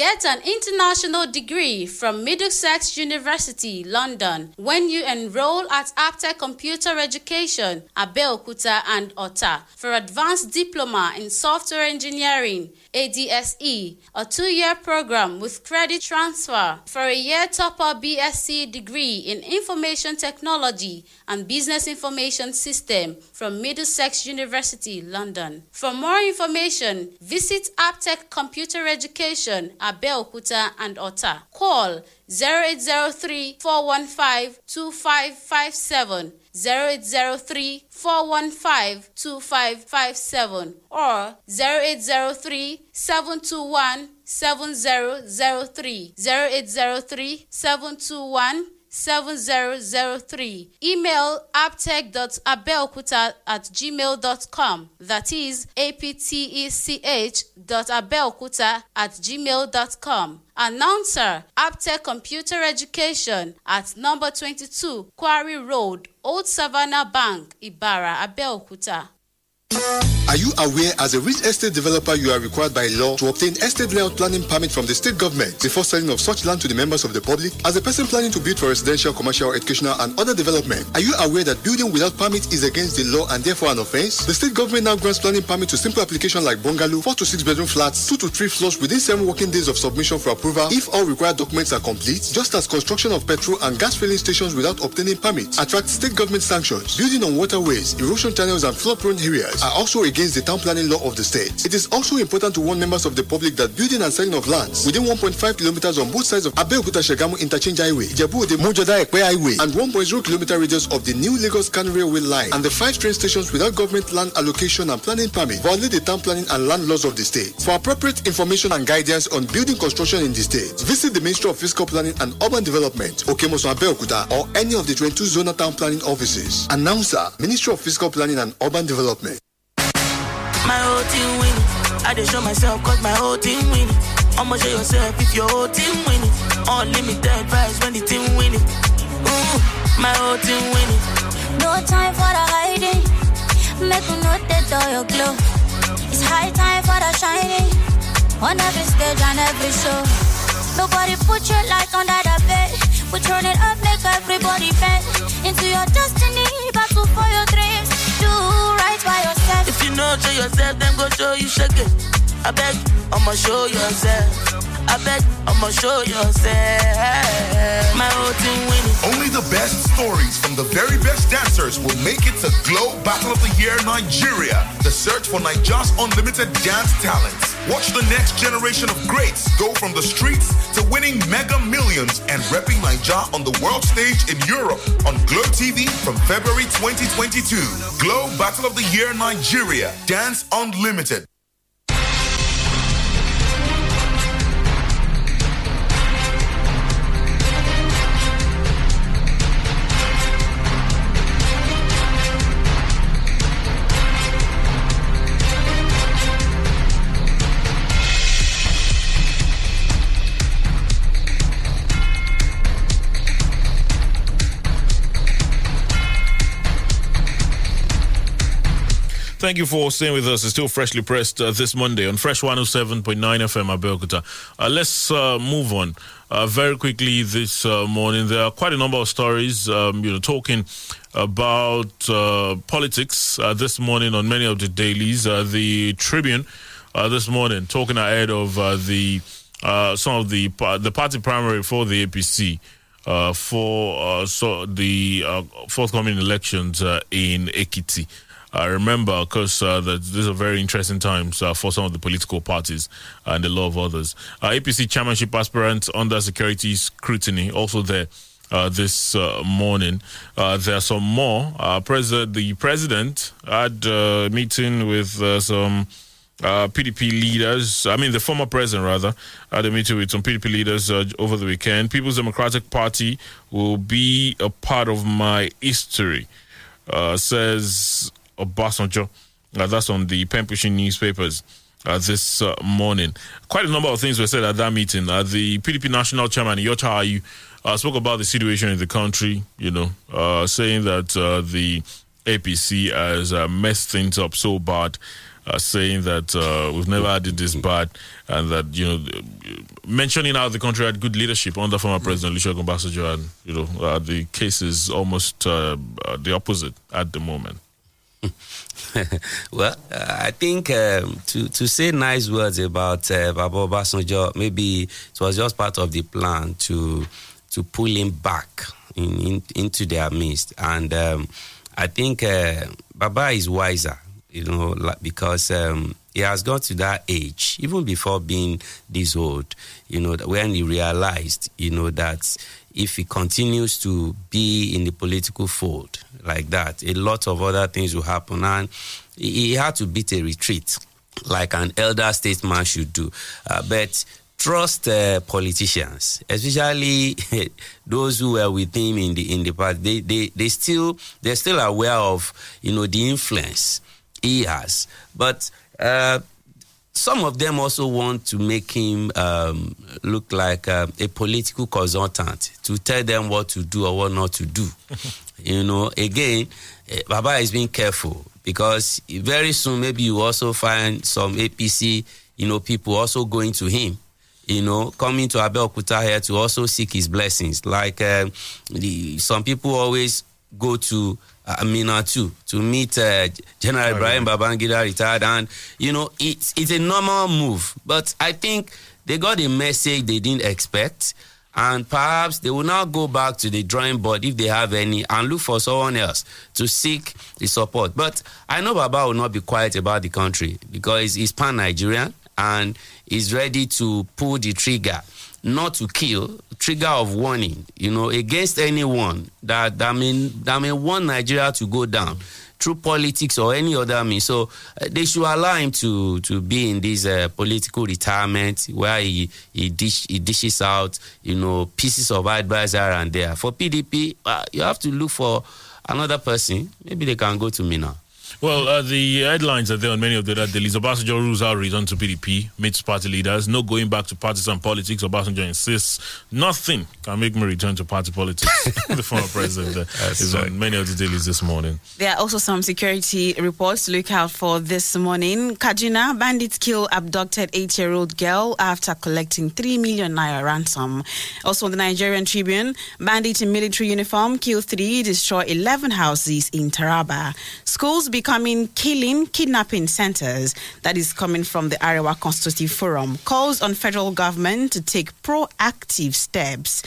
Get an international degree from Middlesex University, London, when you enroll at Aptech Computer Education, Abeokuta and Ota for advanced diploma in software engineering, ADSE, a two-year program with credit transfer for a year top-up BSc degree in information technology and business information system from Middlesex University, London. For more information, visit Aptech Computer Education, Abeokuta and Ota. Call 0803 415 2557 zero eight zero three four one five two five five seven or zero eight zero three seven two one seven zero zero three zero eight zero three seven two one. 7003. Email aptech.abeokuta at gmail.com. That is aptech dot abeokuta at gmail.com. Announcer Aptech Computer Education at number 22 Quarry Road, Old Savannah Bank, Ibara, Abeokuta. Are you aware as a real estate developer you are required by law to obtain estate layout planning permit from the state government before selling of such land to the members of the public? As a person planning to build for residential, commercial, educational and other development, are you aware that building without permit is against the law and therefore an offense? The state government now grants planning permit to simple application like bungalow, 4 to 6 bedroom flats, 2 to 3 floors within 7 working days of submission for approval if all required documents are complete, just as construction of petrol and gas filling stations without obtaining permit attract state government sanctions. Building on waterways, erosion channels and flood prone areas are also against the town planning law of the state. It is also important to warn members of the public that building and selling of lands within 1.5 kilometers on both sides of Abeokuta Shagamu Interchange Highway, Jebu Ode Mojoda Ekpe Highway, and 1.0 kilometer radius of the new Lagos Kano Railway line and the five train stations without government land allocation and planning permit violate the town planning and land laws of the state. For appropriate information and guidance on building construction in the state, visit the Ministry of Physical Planning and Urban Development, Okemoso Abeokuta, or any of the 22 zonal town planning offices. Announcer, Ministry of Physical Planning and Urban Development. My whole team winning. I just show myself cause my whole team winning. I'ma show yourself if your whole team winning. Unlimited vibes when the team winning. Ooh, my whole team winning. No time for the hiding. Make you know the door your glow. It's high time for the shining. On every stage and every show. Nobody put your light under the bed. We turn it up, make everybody bend into your destiny. Battle for your dreams. Do right by yourself. You know show yourself, then go show you shake it. I beg, I'ma show yourself. I beg, I'ma show yourself. My whole team winning. Only the best stories from the very best dancers will make it to Glo Battle of the Year Nigeria, the search for Nigeria's unlimited dance talents. Watch the next generation of greats go from the streets to winning mega millions and repping Nigeria on the world stage in Europe on Glo TV from February 2022. Glo Battle of the Year Nigeria, Dance Unlimited. Thank you for staying with us. It's still freshly pressed uh, this Monday on Fresh 107.9 FM Abeokuta. Uh, let's uh, move on uh, very quickly this uh, morning. There are quite a number of stories, um, you know, talking about uh, politics uh, this morning on many of the dailies. The Tribune this morning talking ahead of the some of the the party primary for the APC. For so the forthcoming elections in Ekiti. I remember, because uh, that these are very interesting times uh, for some of the political parties and a lot of others. Uh, APC chairmanship aspirants under security scrutiny also there uh, this uh, morning. Uh, there are some more. President, the president had a meeting with some. PDP leaders, I mean, the former president, rather, had a meeting with some PDP leaders over the weekend. People's Democratic Party will be a part of my history, uh, says Obasanjo. Uh, that's on the pen pushing newspapers uh, this uh, morning. Quite a number of things were said at that meeting. Uh, the PDP national chairman, Iyorchia Ayu, uh, spoke about the situation in the country, you know, uh, saying that uh, the APC has messed things up so bad. Saying that we've never had it this bad, and that you know, mentioning how the country had good leadership under former President Olusegun Obasanjo, and you know, the case is almost the opposite at the moment. well, uh, I think um, to to say nice words about uh, Baba Obasanjo, maybe it was just part of the plan to to pull him back in, in, into their midst, and um, I think uh, Baba is wiser, you know, because um, he has got to that age, even before being this old, you know, when he realized, you know, that if he continues to be in the political fold like that, a lot of other things will happen. And he had to beat a retreat like an elder statesman should do. Uh, but trust uh, politicians, especially those who were with him in the in the past. They, they they still they're still aware of you know the influence he has, but. Uh, some of them also want to make him um, look like uh, a political consultant to tell them what to do or what not to do. you know, again, uh, Baba is being careful because very soon maybe you also find some APC, you know, people also going to him. You know, coming to Abeokuta here to also seek his blessings. Like uh, the, some people always go to Amina too to meet uh, General Ibrahim Babangida retired, and you know it's it's a normal move. But I think they got a message they didn't expect, and perhaps they will now go back to the drawing board if they have any and look for someone else to seek the support. But I know Baba will not be quiet about the country because he's pan Nigerian and is ready to pull the trigger not to kill, trigger of warning, you know, against anyone that that mean that may want Nigeria to go down through politics or any other means. So uh, they should allow him to to be in this uh, political retirement where he he, dish, he dishes out, you know, pieces of advice here and there. For PDP, uh, you have to look for another person. Maybe they can go to Minna. Well, uh, the headlines are there on many of the other dailies. Obasanjo rules out return to PDP, meets party leaders, no going back to partisan politics. Obasanjo insists nothing can make me return to party politics. the former president uh, is right. on many of the dailies this morning. There are also some security reports to look out for this morning. Kaduna, bandits kill abducted eight-year-old girl after collecting three million naira ransom. Also, the Nigerian Tribune, bandits in military uniform kill three, destroy 11 houses in Taraba. Schools become becoming killing, kidnapping centers that is coming from the Arewa Consultative Forum calls on federal government to take proactive steps.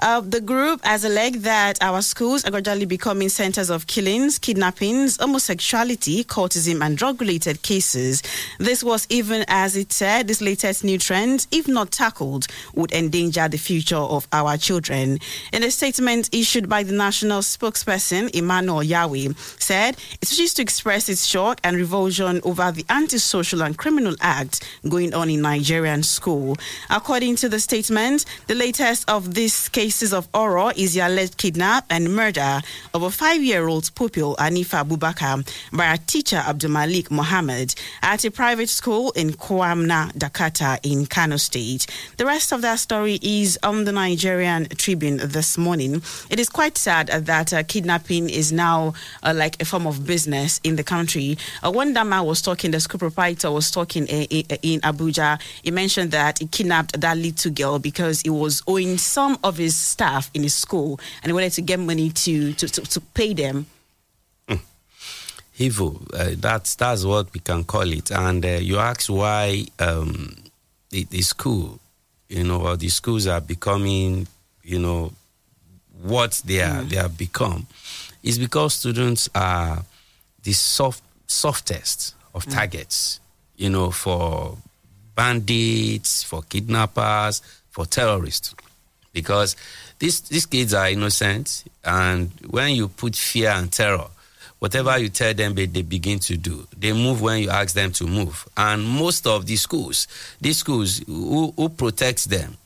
Uh, the group has alleged that our schools are gradually becoming centers of killings, kidnappings, homosexuality, courtesan, and drug related cases. This was even as it said, this latest new trend, if not tackled, would endanger the future of our children. In a statement issued by the national spokesperson, Emmanuel Yawe, said it wishes to express its shock and revulsion over the antisocial and criminal act going on in Nigerian school. According to the statement, the latest of this case cases of horror is the alleged kidnap and murder of a five-year-old pupil Hanifa Abubakar by a teacher Abdulmalik Mohammed at a private school in Kwamna, Dakata in Kano State. The rest of that story is on the Nigerian Tribune this morning. It is quite sad that uh, kidnapping is now uh, like a form of business in the country. Uh, one Dama was talking, the school proprietor was talking in, in Abuja. He mentioned that he kidnapped that little girl because he was owing some of his staff in his school and he wanted to get money to, to, to, to pay them. Mm. Evil, uh, that's, that's what we can call it. And uh, you ask why um, the, the school, you know, or the schools are becoming, you know, what they are, mm. they have become, is because students are the soft, softest of mm. targets, you know, for bandits, for kidnappers, for terrorists because these these kids are innocent, and when you put fear and terror, whatever you tell them, they, they begin to do. They move when you ask them to move. And most of the schools, these schools, who, who protects them?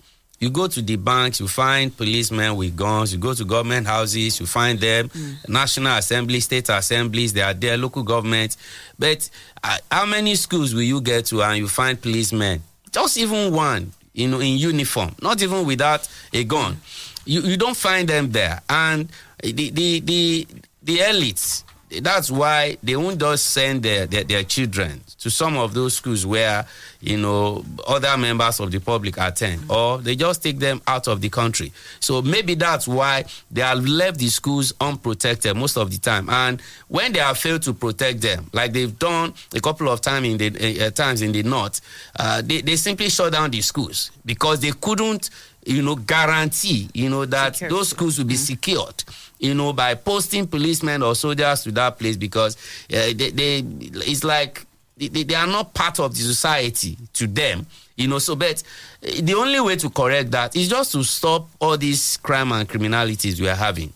You go to the banks, you find policemen with guns. You go to government houses, you find them. Mm. National Assembly, state assemblies, they are there, local governments. But uh, how many schools will you get to and you find policemen? Just even one know, in uniform, not even without a gun. You, you don't find them there. And the, the, the, the elites, that's why they won't just send their, their, their, children to some of those schools where you know other members of the public attend or they just take them out of the country. So maybe that's why they have left the schools unprotected most of the time. And when they have failed to protect them like they've done a couple of time in the, uh, times in the north uh, they, they simply shut down the schools because they couldn't you know guarantee you know that Security. those schools will be mm-hmm. secured you know, by posting policemen or soldiers to that place because uh, they, they, it's like they, they are not part of the society to them. You know, so but eh, the only way to correct that is just to stop all these crime and criminalities we are having.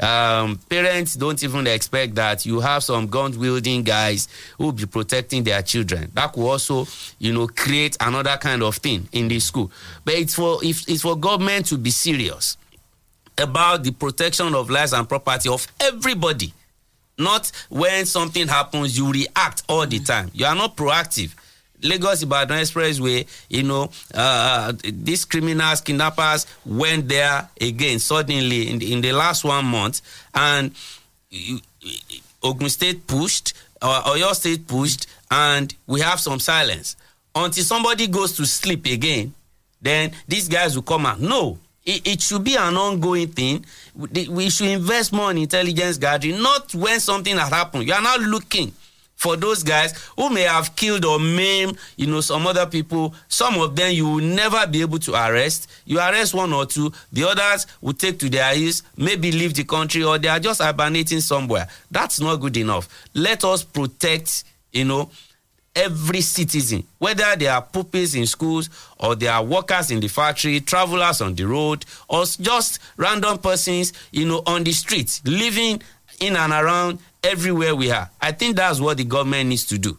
Um, parents don't even expect that you have some gun wielding guys who will be protecting their children. That could also, you know, create another kind of thing in the school. But it's for if it's for government to be serious about the protection of lives and property of everybody. Not when something happens, you react all the time. You are not proactive. Lagos Ibadan Expressway, you know, uh, these criminals, kidnappers went there again suddenly in the, in the last one month, and Ogun State pushed, or Oyo State pushed, and we have some silence until somebody goes to sleep again. Then these guys will come out. No, it, it should be an ongoing thing. We should invest more in intelligence gathering, not when something has happened. You are not looking for those guys who may have killed or maimed, you know, some other people. Some of them you will never be able to arrest. You arrest one or two, the others will take to their heels, maybe leave the country, or they are just hibernating somewhere. That's not good enough. Let us protect, you know, every citizen, whether they are pupils in schools or they are workers in the factory, travelers on the road, or just random persons, you know, on the streets, living in and around everywhere we are. I think that's what the government needs to do.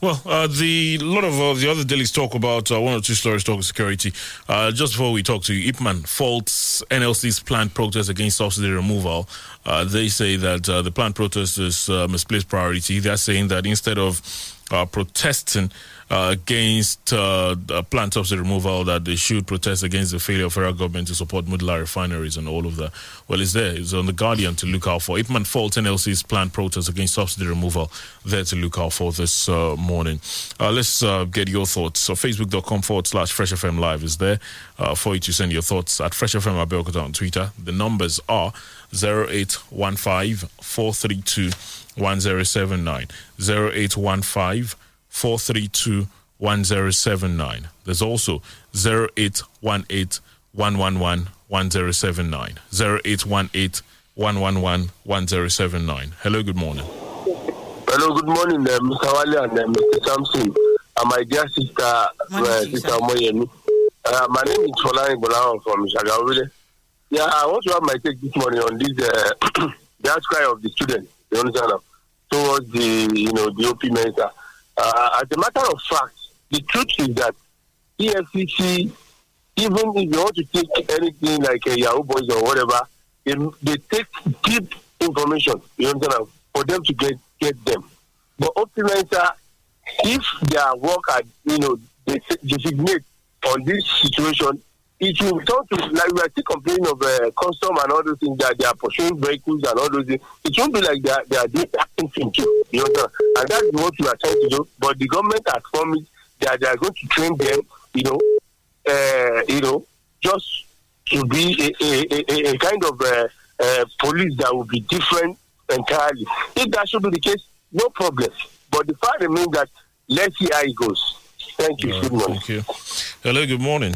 Well, uh, the lot of uh, the other dailies talk about uh, one or two stories talk security. Uh, just before we talk to you, Ipman faults NLC's planned protest against subsidy removal. Uh, they say that uh, the planned protest is misplaced priority. They're saying that instead of protesting uh, against uh, plant subsidy removal that they should protest against the failure of federal government to support modular refineries and all of that. Well, it's there. It's on the Guardian to look out for. Ipman Fault NLC's planned protest against subsidy removal there to look out for this uh, morning. Uh, let's uh, get your thoughts. So Facebook.com forward slash Fresh FM Live is there uh, for you to send your thoughts at Fresh FM Abeokuta on Twitter. The numbers are 0815 432 1079. 0815 432 1079. There's also 0818 111 1079. 0818 111 1079. Hello, good morning. Hello, good morning, uh, Mr. Wale and uh, Mr. Samson, and my dear sister, uh, Sister Moyemi. Uh, my name is Folani Bolan from Shagawile. Yeah, I want to have my take this morning on this uh, the outcry of the students, you understand, towards the, you know, the OP Mensa. Uh, as a matter of fact, the truth is that EFCC, even if you want to take anything like a Yahoo Boys or whatever, they, they take deep information, you understand, for them to get, get them. But Optimizer, if their work you know, they designate on this situation, it will turn to like we are still complaining of uh, custom and all those things that they are pursuing vehicles and all those things. It won't be like they are, they are doing acting thing too, you know, and that's what we are trying to do. But the government has promised that they are going to train them, you know, uh, you know, just to be a, a, a, a kind of uh, uh, police that will be different entirely. If that should be the case, no problem. But the fact remains that let's see how it goes. Thank you. good morning. Thank you. Hello, good morning.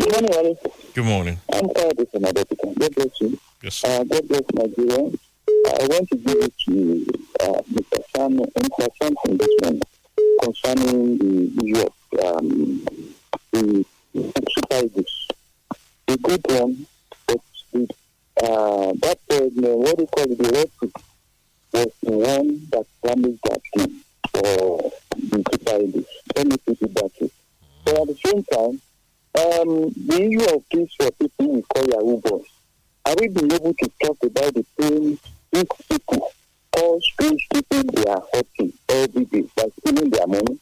Good morning, Wale. Good morning. I'm from Abeokuta. God bless you. Yes. Uh, God bless Nigeria. I want to give it to uh, Mr. Sam, Mr. Sam from this one concerning the issue of um, the eagles. The good one, but the, uh, that, uh, what do you call it, the red was the one that damaged that team for the eagles. Let me put it that way. But at the same time, um, the issue of this for people we call Yahoo boys, are we being able to talk about the pain these people, all strange people they are hurting every day by stealing their money?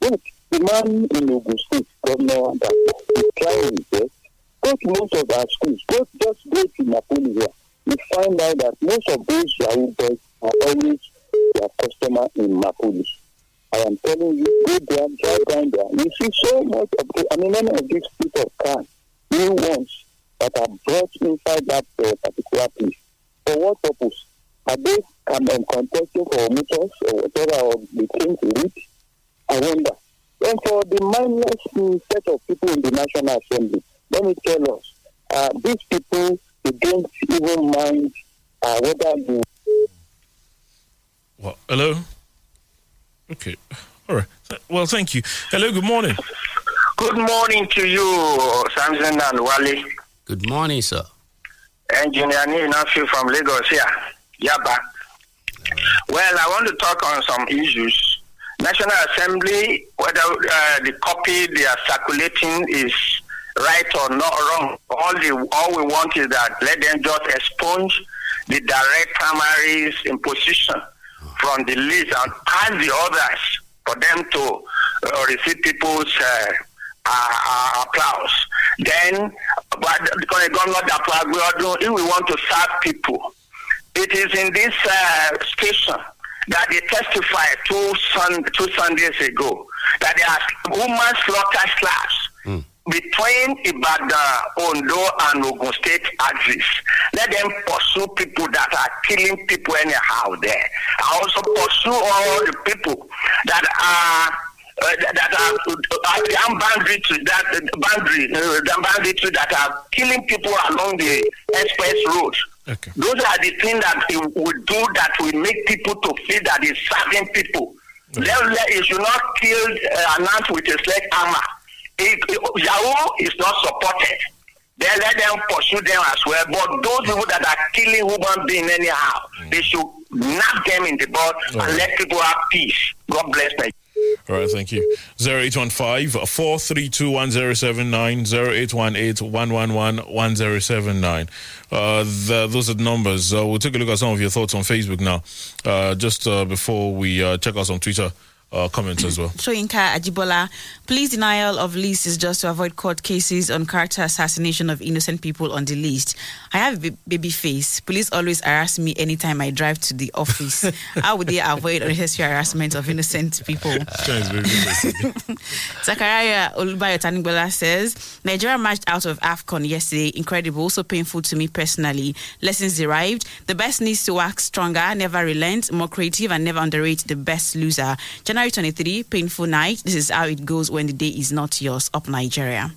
Look, the man in Ogun State, governor, that is trying his best, go to most of our schools, go, just go to Napoli here. You find out that most of those Yahoo boys are always their customer in Napoli. I am telling you, go down there. You see so much of the, I mean, many of these people cars, new ones that are brought inside that uh, particular place. For what purpose? Are they um, contesting for meters or whatever, or they came to read? I wonder. And for the mindless set of people in the National Assembly, let me tell us, uh, these people, they don't even mind uh, whether you. Well, hello? Okay. All right. Well, thank you. Hello, good morning. Good morning to you, Samson and Wale. Good morning, sir. Engineer Ninafi from Lagos here, Yaba. Well, I want to talk on some issues. National Assembly, whether uh, the copy they are circulating is right or not wrong, all, the, all we want is that let them just expunge the direct primaries imposition from the list and pass the others for them to uh, receive people's uh, uh, uh, applause. Then, but because the government that if we want to serve people, it is in this uh, station that they testified two, sun, two Sundays ago that there are women slaughter slabs Hmm. Between Ibadan, Ondo, and Ogun State axis. Let them pursue people that are killing people anyhow there. I also pursue all the people that are uh, that are uh, to that uh, boundary, uh, the boundary to that are killing people along the express road. Okay. Those are the things that we will do that will make people to feel that it's serving people. Let, let, it should not kill uh, an ant with a sledgehammer. If, Yahoo is not supported, then let them pursue them as well. But those people that are killing human beings anyhow, they should knock them in the bud and let people have peace. God bless them. All right, thank you. 0815 432 1079 0818 111 1079. Uh, the, those are the numbers. Uh, we'll take a look at some of your thoughts on Facebook now, uh, just uh, before we uh, check out some Twitter uh, comments as well. Shoyinka Ajibola, police denial of list is just to avoid court cases on character assassination of innocent people on the list. I have a baby face. Police always harass me anytime I drive to the office. How would they avoid unnecessary harassment of innocent people? Zakaria Olubayo Tanigbola says Nigeria marched out of AFCON yesterday. Incredible, so painful to me personally. Lessons derived. The best needs to work stronger, never relent, more creative, and never underrate the best loser. January 23, painful night. This is how it goes when the day is not yours. Up Nigeria.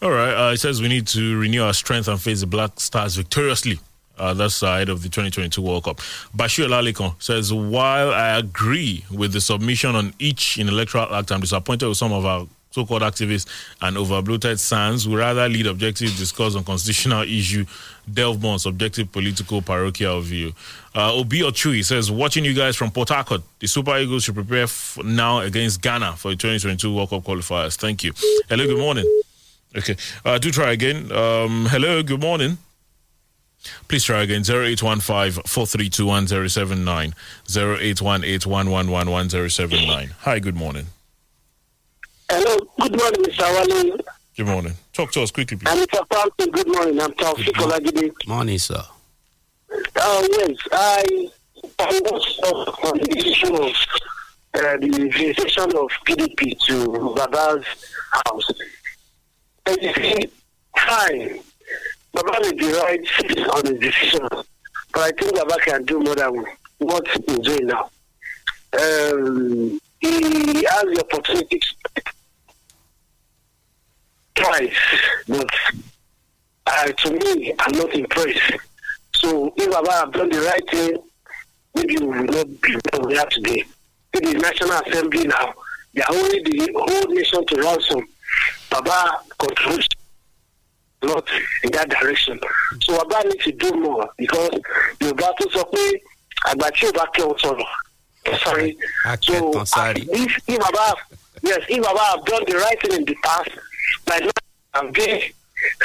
All right. Uh, it says we need to renew our strength and face the Black Stars victoriously. Uh, that's side of the 2022 World Cup. Bashir Lalikon says, while I agree with the submission on each in electoral act, I'm disappointed with some of our so-called activists and overbloated sands. We rather lead objective discourse on constitutional issue, delve more on subjective political parochial view. Uh, Obi Ochui says, watching you guys from Port Harcourt, the Super Eagles should prepare f- now against Ghana for the 2022 World Cup qualifiers. Thank you. Hello, good morning. Okay, uh, do try again. Um, hello, good morning. Please try again 0815 432 1079 0818 111 1079. Hi, good morning. Hello, good morning, Mr. Wale. Good morning. Talk to us quickly, please. And Mr. Fountain, good morning. I'm Taufik Olagide. Morning, sir. Uh, yes, I, I was on the issue of uh, the visitation of PDP to Baba's house. And you see, fine, Baba may be right on his decision, but I think Baba can do more than what he's doing now. Um, he has the opportunity to twice, but uh, to me, I'm not impressed. So if Baba have done the right thing, maybe we will not be where we are today. In the National Assembly now, they are only the whole nation to ransom. Baba contributes a lot in that direction. So Baba needs to do more because Yorùbá tó sọ pé àgbà tí ò bá kẹ́ ọ sọ̀rọ̀. Sorry. So uh, if, if Baba yes, if Baba have done the right thing in the past, like now I'm be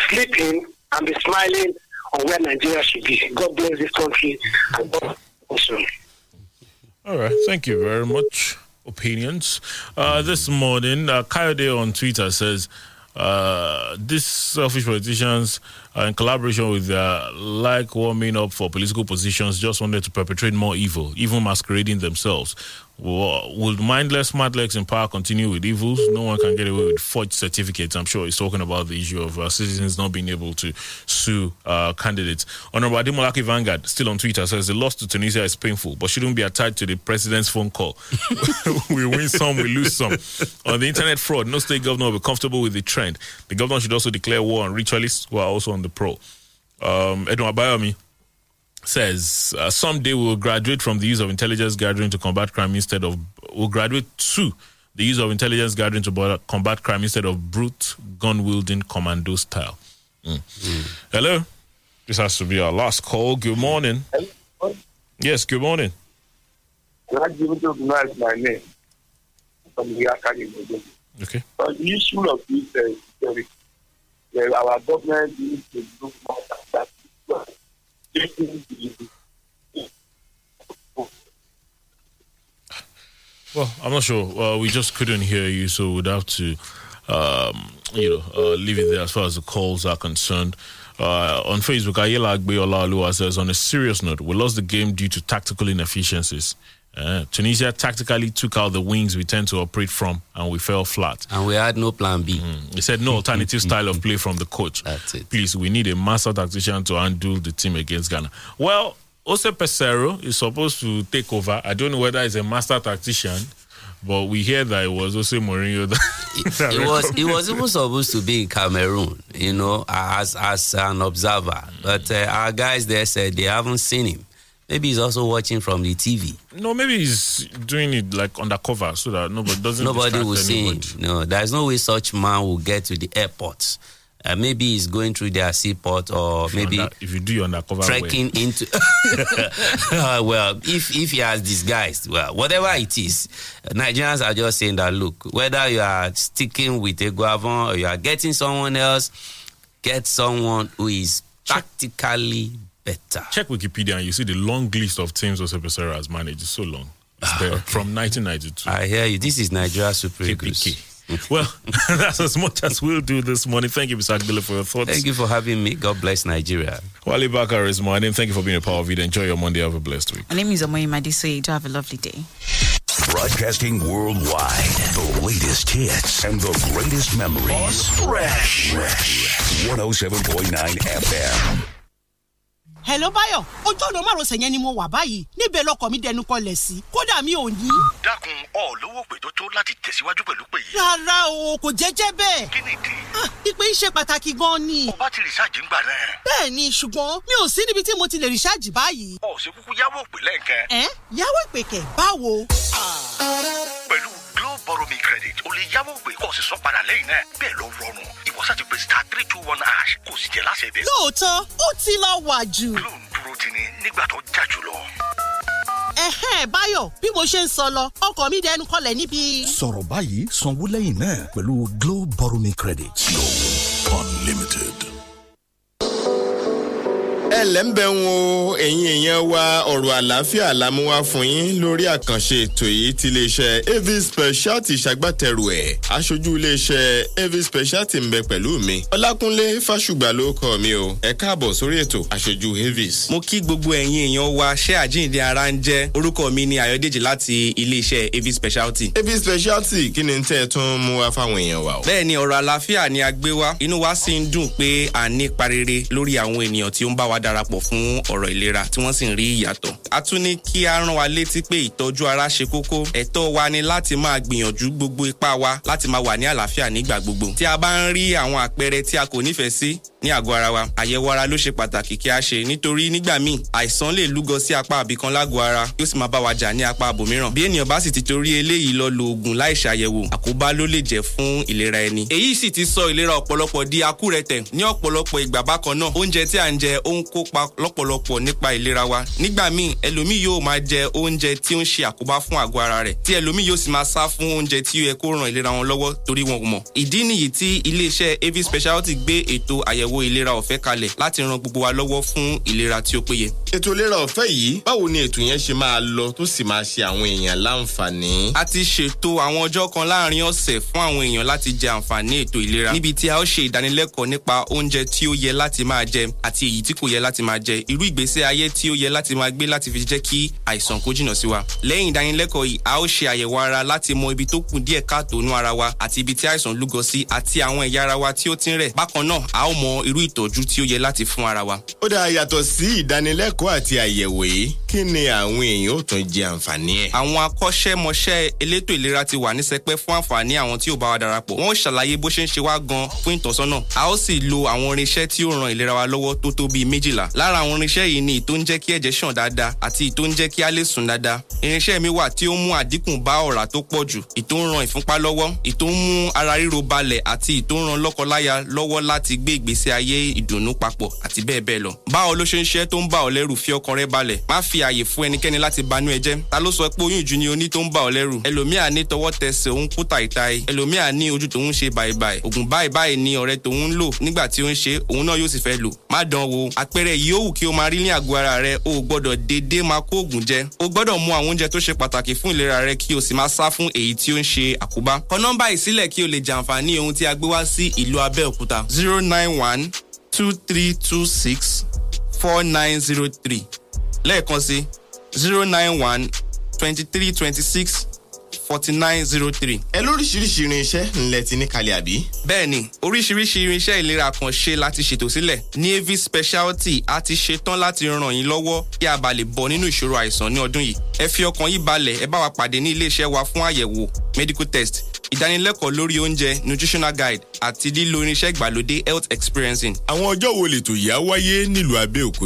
sleeping and be smiling on where Nigeria should be. God bless this country and God also. All right. Thank you very much. Opinions. Uh, this morning, uh, Coyote on Twitter says, uh, these selfish politicians, uh, in collaboration with their like warming up for political positions, just wanted to perpetrate more evil, even masquerading themselves. Will mindless smartlegs in power continue with evils? No one can get away with forged certificates. I'm sure he's talking about the issue of uh, citizens not being able to sue uh, candidates. Honorable Adimolaki Vanguard, still on Twitter, says the loss to Tunisia is painful, but shouldn't be attached to the president's phone call. we win some, we lose some. On the internet fraud, no state governor will be comfortable with the trend. The governor should also declare war on ritualists who are also on the pro. Um, Edwin Abayomi says uh, someday we'll graduate from the use of intelligence gathering to combat crime instead of we'll graduate to the use of intelligence gathering to bo- combat crime instead of brute gun wielding commando style. Mm. Hello. This has to be our last call. Good morning. Yes, good morning. Rajim Dogma is my name. From the Akari Okay. On the issue of this uh, security, uh, our government needs to do more than that. Well, I'm not sure. Uh, we just couldn't hear you, so we'd have to, um, you know, uh, leave it there as far as the calls are concerned. Uh, on Facebook, Ayela Agbeola Alua says, on a serious note, we lost the game due to tactical inefficiencies. Uh, Tunisia tactically took out the wings we tend to operate from, and we fell flat. And we had no plan B. He said no alternative style of play from the coach. That's it. Please, we need a master tactician to handle the team against Ghana. Well, Jose Peseiro is supposed to take over. I don't know whether he's a master tactician, but we hear that it was Jose Mourinho. That, It was it was even supposed to be in Cameroon, you know, as as an observer. But uh, our guys there said they haven't seen him. Maybe he's also watching from the TV. No, maybe he's doing it like undercover so that nobody doesn't. Nobody will see him. No, there's no way such man will get to the airport. Uh, maybe he's going through their seaport or If maybe under- if you do your undercover trekking way. into Uh, well if if he has disguised well whatever it is nigerians are just saying that look whether you are sticking with Eguavoen or you are getting someone else get someone who is tactically better Check Wikipedia and you see the long list of teams Jose Peseiro has managed. It's so long. It's ah, there from 1992. i hear you this is nigeria super eagles Well, that's as much as we'll do this morning. Thank you, Mr. Agbile, for your thoughts. thank you for having me god bless nigeria Wally Bakar is my name. Thank you for being a part of it. Enjoy your Monday. Have a blessed week. My name is Omoyi Madisoye. Do have a lovely day. Broadcasting worldwide. The latest hits and the greatest memories. Fresh. Fresh. 107.9 FM. Hello báyọ̀ ojú ọ̀nà márosẹ̀ yẹn ni mo wà báyìí níbẹ̀ lọkọ̀ mi dẹnu kọlẹ̀ sí kódà mi ò ní. dákun ọ lówó pé tó tó láti tẹ̀síwájú pẹ̀lú pé yìí. rárá o kò jẹ́jẹ́ bẹ́ẹ̀. kí ni ìdí. ìpè yìí ṣe pàtàkì gan-an ni. ọba ti rìsáàjì ń gbà náà. bẹ́ẹ̀ ni ṣùgbọ́n mi ò sí níbi tí mo ti lè rìṣáàjì báyìí. ọ ṣe kúkú yáwó pè lẹ́ǹkan. ẹ yàwó ìpèkè báwo. pẹ̀lú borrow me credit o lè yáwó pé kó o sì sọ padà lẹ́yìn náà bẹ́ẹ̀ ló rọrùn ìwọ sá ti pè star three two one hash kó o sì jẹ́ láṣẹ bẹ́ẹ̀. lóòótọ́ ó ti lọ wà jù. dúró ti ní nígbà tó jà jù lọ. ẹ̀hẹ́n báyọ̀ bí mo ṣe ń sọ lọ ọkọ̀ mi dẹnu kọlẹ̀ níbi. sọ̀rọ̀ báyìí sanwó lẹ́yìn náà pẹ̀lú Glo borrow me credit. Glo unlimited. Ẹ lẹ́ ń bẹ̀ ń wo ẹ̀yin èèyàn wa ọ̀rọ̀ àlàáfíà la mú wá fún yín lórí àkànṣe ètò yìí tí iléeṣẹ́ avis speciality ṣagbátẹrù ẹ̀ aṣojú iléeṣẹ́ avis speciality ń bẹ pẹ̀lú mi ọlákúnlé fásùgbà ló kọ mi o ẹ káàbọ̀ sórí ètò aṣojú avis. mo kí gbogbo ẹ̀yin èèyàn wa ṣé àjíǹde ara ń jẹ́ orúkọ mi ni ayọ̀dèjì láti iléeṣẹ́ av speciality. avis speciality kí ni tẹ́ ẹ tún mú wá fáwọn èèyàn wa o. bẹ́ẹ̀ ni ọ̀rọ̀ àlàáfíà ni a gbé wá inú wa sì ń dùn pé à ní ipa rere lórí àwọn ènìyàn tí ó ń bá wa darapọ̀ fún ọ̀rọ̀ ìlera tí wọ́n sì ń rí ìyàtọ̀. a tún ní kí a rán wa létí pé ìtọ́jú ara ṣe kókó ẹ̀tọ́ wa ni láti máa gbìyànjú gbogbo ipá wa láti máa wà ní àlàáfíà nígbà gbogbo. tí a bá ń rí àwọn àpẹẹrẹ tí a kò nífẹ̀ẹ́ sí ní àgọ́ ara wa àyẹ̀wò ara ló ṣe pàtàkì kí a ṣe nítorí nígbà míì àìsàn lè lúgọ sí apá àbìkan lágọ̀ọ́ ara yóò sì máa bá wa jà ní apá àbòmíràn bí ènìyàn bá sì ti torí eléyìí lọ lo oògùn láì àkóbá ló lè jẹ́ fún ìlera ẹni. èyí sì ti sọ ìlera ọ̀pọ̀lọpọ̀ di akúrẹ̀tẹ̀ ní ọ̀pọ̀lọpọ̀ ìgbà bákan náà oúnjẹ tí à ń jẹ ó ń kópa lọ́pọ̀lọpọ̀ nípa ìlera wa nígbà míì ẹlòmíì yóò máa jẹ oúnjẹ tí ó ń ṣe àkóbá fún àgọ́ ara rẹ̀ tí ẹlòmíì yóò sì máa sá fún oúnjẹ tí ó yẹ kó ràn ìlera wọn lọ́wọ́ torí wọn kò mọ̀ ìdí nìyí tí iléeṣẹ́ av speciality gbé ètò àyẹ̀wò ìlera ọ̀fẹ́ kalẹ̀ láti ran gbogbo wa lọ́wọ́ fún ìlera tí ó péye. ètò ìlera ọ̀fẹ́ yìí báwo ni ètò yẹn ṣe máa lọ tó sì máa ṣe àwọn èèyàn láǹfààní. a ti ṣètò àwọn ọjọ́ kan láàárín ọ̀sẹ̀ fún àwọn èèyàn láti jẹ àǹfààní ètò ìlera níbi tí a ó ṣe ìdánilẹ́kọ̀ọ́ nípa oúnjẹ tí ó yẹ láti máa jẹ àti èyí tí kò yẹ láti máa jẹ irú ìgbésẹ̀ ayé tí ó yẹ láti máa gbé láti fi jẹ́ kí àìsàn kó jìnnà sí wa. lẹ́yìn ìdánilẹ́kọ̀ọ́ yìí a ó ṣe àyẹ̀wò ara láti mọ ibi tó kù díẹ̀ káàtó nú ara wa àti ibi tí àìsàn lúgọ sí àti àwọn ẹ̀yà ara wa tí ó ti ń rẹ̀. bákan náà a ó mọ irú ìtọ́jú tí ó yẹ láti fún ara wa. ó dáa yàtọ̀ sí ìdánilẹ́kọ̀ọ́ àti àyẹ̀wò yìí kí ni àwọn èèyàn ó tún jẹ àǹfààní ẹ̀. àwọn akọ́ṣẹ́mọṣẹ́ elétò ìlera ti wà ní sẹpẹ́ fún àǹfààní àwọn tí ò bá wa darapọ̀ wọ́n ṣàlàyé bó ṣe ń ṣe wá gan fún ìtọ́sọ́nà a ó sì lo àwọn irinṣẹ́ tí ó ran ìlera wa lọ́wọ́ tó tó bíi méjìlá lára àwọn irinṣẹ́ yìí ni ìtó ń jẹ́ kí ẹ̀jẹ̀ ṣàn dáadáa àti ìtó ń jẹ́ kí a lè sùn dáadáa. Irinṣẹ́ mi wà tí ó mú àdínkù bá ọ̀rá tó pọ̀ jù ìtó ń ran ìfúnpá lọ́wọ́ ìtó ń mú ara ríro balẹ̀ àti ìtó ń ran lọ́kọláya lọ́wọ́ láti gbé ìgbésí ayé ìdùnnú papọ̀ àti bẹ́ẹ̀ bẹ́ẹ̀ lọ. Báwo ló ṣe ń ṣe tó ń bá ọ lẹ́rù? Fi ọkàn rẹ balẹ̀. Má fi àyè fún ẹnikẹ́ni láti banú ẹ jẹ́. Ta ló sọ pé oyún ìjú ni oní tó ń bá ọ lẹ́rù? Ẹlòmíà ní tọwọ́ tẹsẹ̀ òun kú tàìtàì. Ẹlòmíà ní ojú tòun ṣe bàìbàì. Ògùn báyìí ni ọ̀rẹ́ yìí ó wù kí o máa rí ní àgọ́ ara rẹ o gbọ́dọ̀ dédé máa kó ògùn jẹ. O gbọ́dọ̀ mú àwọn oúnjẹ tó ṣe pàtàkì fún ìlera rẹ kí o sì máa sá fún èyí tí ó ń ṣe àkóbá. Kọ nọ́mbà ìsílẹ̀ kí o lè jàǹfààní ohun tí a gbé wá sí ìlú abẹ́òkúta. Zero nine one two three two six four nine zero three. Lẹ́ẹ̀kan sí zero nine one twenty three twenty six forty nine zero three. ẹ lóríṣiríṣi irinṣẹ́ ńlẹ̀ ti ní kalẹ̀ àbí. bẹ́ẹ̀ni oríṣiríṣi irinṣẹ́ ìlera kan ṣe láti ṣètò sílẹ̀ ní av speciality a ti ṣetán láti ràn yín lọ́wọ́ kí a bá lè bọ́ nínú ìṣòro àìsàn ní ọdún yìí ẹ fi ọkàn yín balẹ̀ ẹ bá wa pàdé ní iléeṣẹ́ wa fún àyẹ̀wò medical test ìdánilẹ́kọ̀ọ́ lórí oúnjẹ nutritional guide àti lílo irinṣẹ́ ìgbàlódé health experiencing. àwọn ọjọ́ wo lètò yìí á wáyé nílùú abẹ́òkúta.